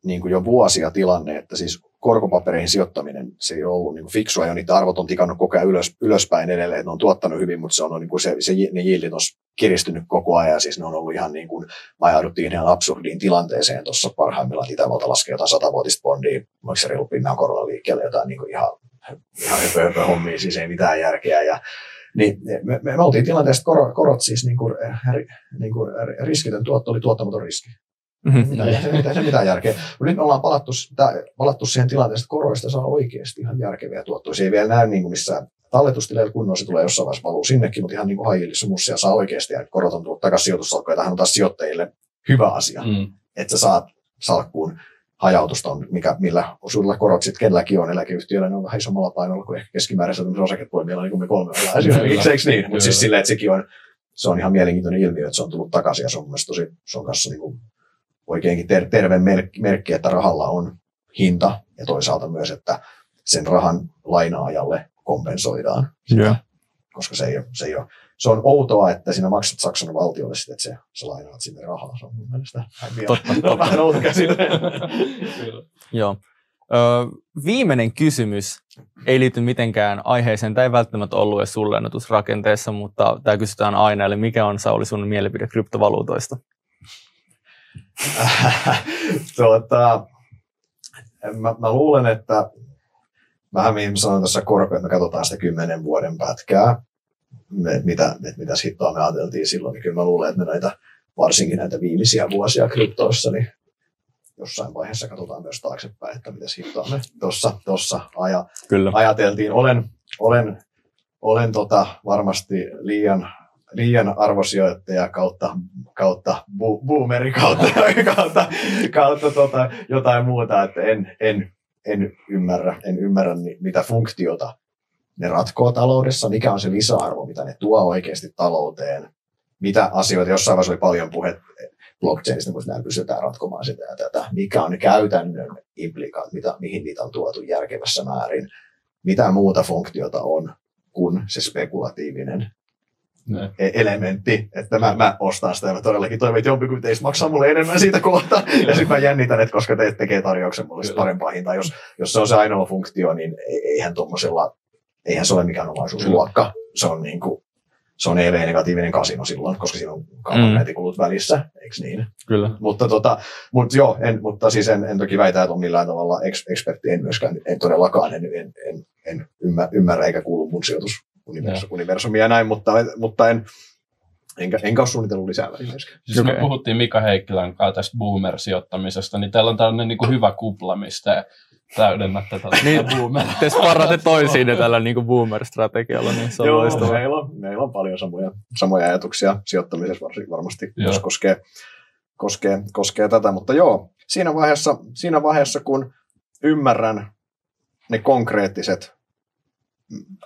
Speaker 3: niin kuin jo vuosia tilanne, että siis korkopapereihin sijoittaminen, se ei ollut niin fiksua, ja niitä arvot on tikannut koko ajan ylös, ylöspäin edelleen, että ne on tuottanut hyvin, mutta se on niin kuin se, se, ne yieldit on kiristynyt koko ajan, siis ne on ollut ihan niin kuin, ajauduttiin ihan absurdiin tilanteeseen tuossa parhaimmillaan, Itävalta laskee jotain satavuotista bondia, oliko se reilu pinnan korolla liikkeelle, jotain niin kuin ihan, ihan höpö, höpö hommia, siis ei mitään järkeä, ja niin me, me, me oltiin tilanteessa, että korot, korot siis niin kuin, niin kuin riskitön tuotto oli tuottamaton riski. Mm-hmm. Mitä, ei, se, mitään järkeä. Mutta nyt me ollaan palattu, palattu siihen tilanteeseen, että koroista saa oikeasti ihan järkeviä tuottoja. Se ei vielä näy niin kuin missään talletustileillä kunnossa, se tulee jossain vaiheessa valuu sinnekin, mutta ihan niin kuin hajillissa mussia saa oikeasti, ja korot on tullut takaisin sijoitusalkoja. Tähän on taas sijoittajille hyvä asia, mm. että sä saat salkkuun hajautusta, mikä, millä osuudella korot sitten kenelläkin on eläkeyhtiöllä, ne on vähän isommalla painolla kuin ehkä keskimääräisellä osakepoimilla, niin kuin me kolme ollaan esimerkiksi, niin? Mutta siis silleen, että sekin on, se on ihan mielenkiintoinen ilmiö, että se on tullut takaisin ja se on mielestäni tosi, se on kanssa niin kuin oikeinkin ter- terve merkki, merkki, että rahalla on hinta ja toisaalta myös, että sen rahan lainaajalle kompensoidaan.
Speaker 1: Yeah.
Speaker 3: Koska se ei, ole, se ei ole, se on outoa, että sinä maksat Saksan valtiolle sitten, että se, sä lainaat sinne rahaa. Se on mun mielestä Totta. vähän outo käsite. [LAUGHS]
Speaker 1: Joo. Ö, viimeinen kysymys ei liity mitenkään aiheeseen. Tämä ei välttämättä ollut edes sulle rakenteessa, mutta tämä kysytään aina. Eli mikä on Sauli sun mielipide kryptovaluutoista? [LAUGHS]
Speaker 3: tuota, mä, mä, luulen, että vähän mihin sanoin tässä korko, että me katsotaan sitä kymmenen vuoden pätkää, että mitä, että mitä hittoa me ajateltiin silloin, niin kyllä mä luulen, että me näitä, varsinkin näitä viimeisiä vuosia kryptoissa, niin jossain vaiheessa katsotaan myös taaksepäin, että mitä hittoa me tuossa tossa aja, kyllä. ajateltiin. Olen, olen, olen tota varmasti liian liian arvosijoittaja kautta, kautta bu, boomeri kautta, [LAUGHS] kautta, kautta tota, jotain muuta, että en, en, en ymmärrä, en ymmärrä mitä funktiota ne ratkoo taloudessa, mikä on se lisäarvo, mitä ne tuo oikeasti talouteen, mitä asioita, jossain vaiheessa oli paljon puhe blockchainista, kun näin pystytään ratkomaan sitä ja tätä, mikä on ne käytännön implikaat, mitä, mihin niitä on tuotu järkevässä määrin, mitä muuta funktiota on kuin se spekulatiivinen ne. Elementti, että mä, mä ostan sitä ja mä todellakin toivon, että jompikumpi teistä maksaa mulle enemmän siitä kohta. [LAUGHS] ja sitten mä jännitän, että koska te tekee tarjouksen mulle parempaa hintaa. Jos, jos se on se ainoa funktio, niin e- eihän tuommoisella, eihän se ole mikään omaisuusluokka. Se on niin kuin, se on EV-negatiivinen kasino silloin, koska siinä on kaupankäyntikulut mm. välissä, eikö niin?
Speaker 1: Kyllä.
Speaker 3: Mutta, tota, mutta joo, en, mutta siis en, en toki väitä, että on millään tavalla ekspertti, en myöskään, en todellakaan, en, en, en, en ymmärrä eikä kuulu mun sijoitus universum, universumia ja näin, mutta, mutta en, enkä, enkä ole suunnitellut lisää.
Speaker 2: Siis okay. me puhuttiin Mika Heikkilän kanssa tästä boomer-sijoittamisesta, niin teillä on tällainen niin kuin hyvä kupla, mistä täydennätte tätä niin, boomer.
Speaker 1: Te sparratte toisiin tällä niin kuin boomer-strategialla, niin se on Joo, loistavaa.
Speaker 3: Meillä on, meillä on paljon samoja, samoja ajatuksia sijoittamisessa varsin, varmasti, joo. jos koskee, koskee, koskee tätä, mutta joo, siinä vaiheessa, siinä vaiheessa kun ymmärrän ne konkreettiset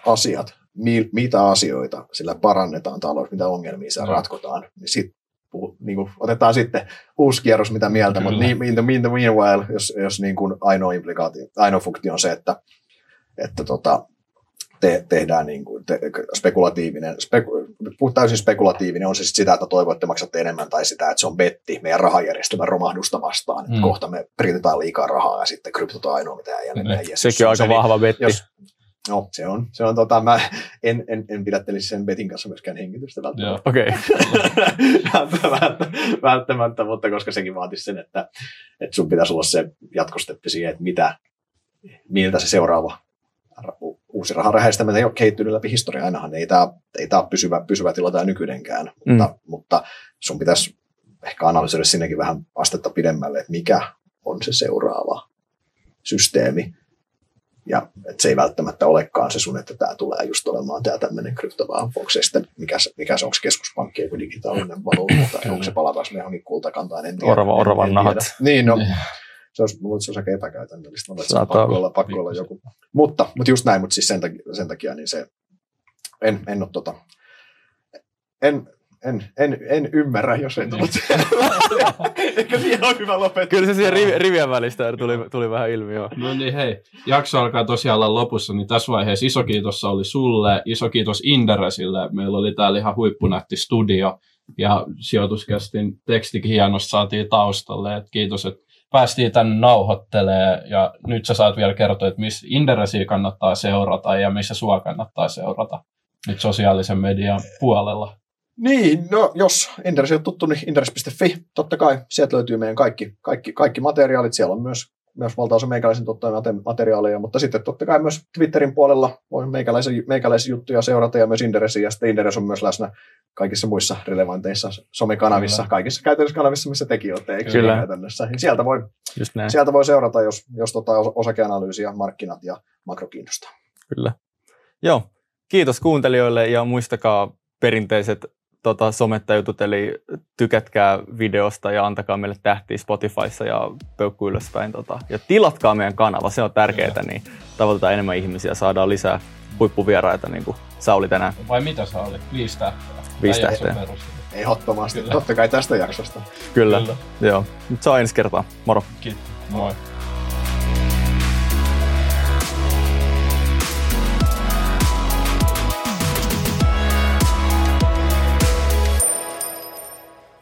Speaker 3: asiat, mi, mitä asioita sillä parannetaan talous, mitä ongelmia siellä ratkotaan, niin sit puhu, niin kuin, otetaan sitten uusi kierros, mitä mieltä, Kyllä. mutta niin, in the, in the meanwhile, jos, jos niin kuin ainoa implikaatio, ainoa funktio on se, että, että tota, te, tehdään niin kuin, te, spekulatiivinen, speku, täysin spekulatiivinen on se sit sitä, että toivoo, että maksatte enemmän, tai sitä, että se on betti meidän rahajärjestelmän romahdusta vastaan, mm. että kohta me printataan liikaa rahaa ja sitten kryptot on ainoa, mitä ei mm.
Speaker 1: Sekin on aika se, vahva betti. Jos,
Speaker 3: No, se on. Se on tota, mä en, en, en pidättelisi sen betin kanssa myöskään hengitystä välttämättä.
Speaker 1: Okei.
Speaker 3: Okay. [LAUGHS] välttämättä, välttämättä, mutta koska sekin vaatisi sen, että, että sun pitäisi olla se jatkosteppi siihen, että mitä, miltä se seuraava uusi raharäheistäminen ei ole kehittynyt läpi historiaa. Ainahan ei tämä, ei tämä ole pysyvä, pysyvä tila tämä nykyinenkään, mm. mutta, mutta sun pitäisi ehkä analysoida sinnekin vähän astetta pidemmälle, että mikä on se seuraava systeemi, ja että se ei välttämättä olekaan se sun, että tämä tulee just olemaan tämä tämmöinen kryptovaan Fox, sitten mikä, se, mikä se onko keskuspankki, joku digitaalinen valuutta, tai onko se palataanko me johonkin kultakantaan, en tiedä.
Speaker 1: Orava, oravan nahat.
Speaker 3: Niin, no, se olisi, mulla se olisi aika epäkäytännöllistä, mutta se on pakko olla, pakko olla joku. Mutta, mutta just näin, mutta siis sen takia, sen takia niin se, en, en ole tota, en, en, en, en ymmärrä, jos en tullut Ehkä siihen on hyvä lopettaa.
Speaker 1: Kyllä se siihen riv, rivien välistä tuli, tuli vähän ilmi. Jo.
Speaker 2: No niin, hei. Jakso alkaa tosiaan olla lopussa, niin tässä vaiheessa iso kiitos oli sulle, iso kiitos Inderesille. Meillä oli täällä ihan huippunätti studio ja sijoituskästin tekstikin hienosti saatiin taustalle. Et kiitos, että päästiin tänne nauhoittelee ja nyt sä saat vielä kertoa, että missä Inderesiä kannattaa seurata ja missä sua kannattaa seurata nyt sosiaalisen median puolella.
Speaker 3: Niin, no jos Inderes on tuttu, niin inderes.fi, totta kai, sieltä löytyy meidän kaikki, kaikki, kaikki materiaalit, siellä on myös, myös valtaosa meikäläisen totta materiaaleja, mutta sitten totta kai myös Twitterin puolella voi meikäläisen, meikäläisen juttuja seurata ja myös Inderesiä, ja sitten Inderes on myös läsnä kaikissa muissa relevanteissa somekanavissa, Kyllä. kaikissa käytännössä kanavissa, missä tekin olette, eikö Kyllä. käytännössä. Niin sieltä voi, sieltä voi seurata, jos, jos tota osakeanalyysi ja markkinat ja makro kiinnostaa.
Speaker 1: Kyllä. Joo, kiitos kuuntelijoille ja muistakaa perinteiset tota, somettajutut, eli tykätkää videosta ja antakaa meille tähtiä Spotifyssa ja peukku ylöspäin. Tota. Ja tilatkaa meidän kanava, se on tärkeää, niin tavoitetaan enemmän ihmisiä, saadaan lisää huippuvieraita, niin kuin Sauli tänään.
Speaker 2: Vai mitä Sauli? Viisi tähteä?
Speaker 1: Viisi tähteä.
Speaker 3: Ehdottomasti, totta kai tästä jaksosta.
Speaker 1: Kyllä, Kyllä. joo. Nyt saa ensi kertaa. Moro.
Speaker 2: Kiitos. Moi.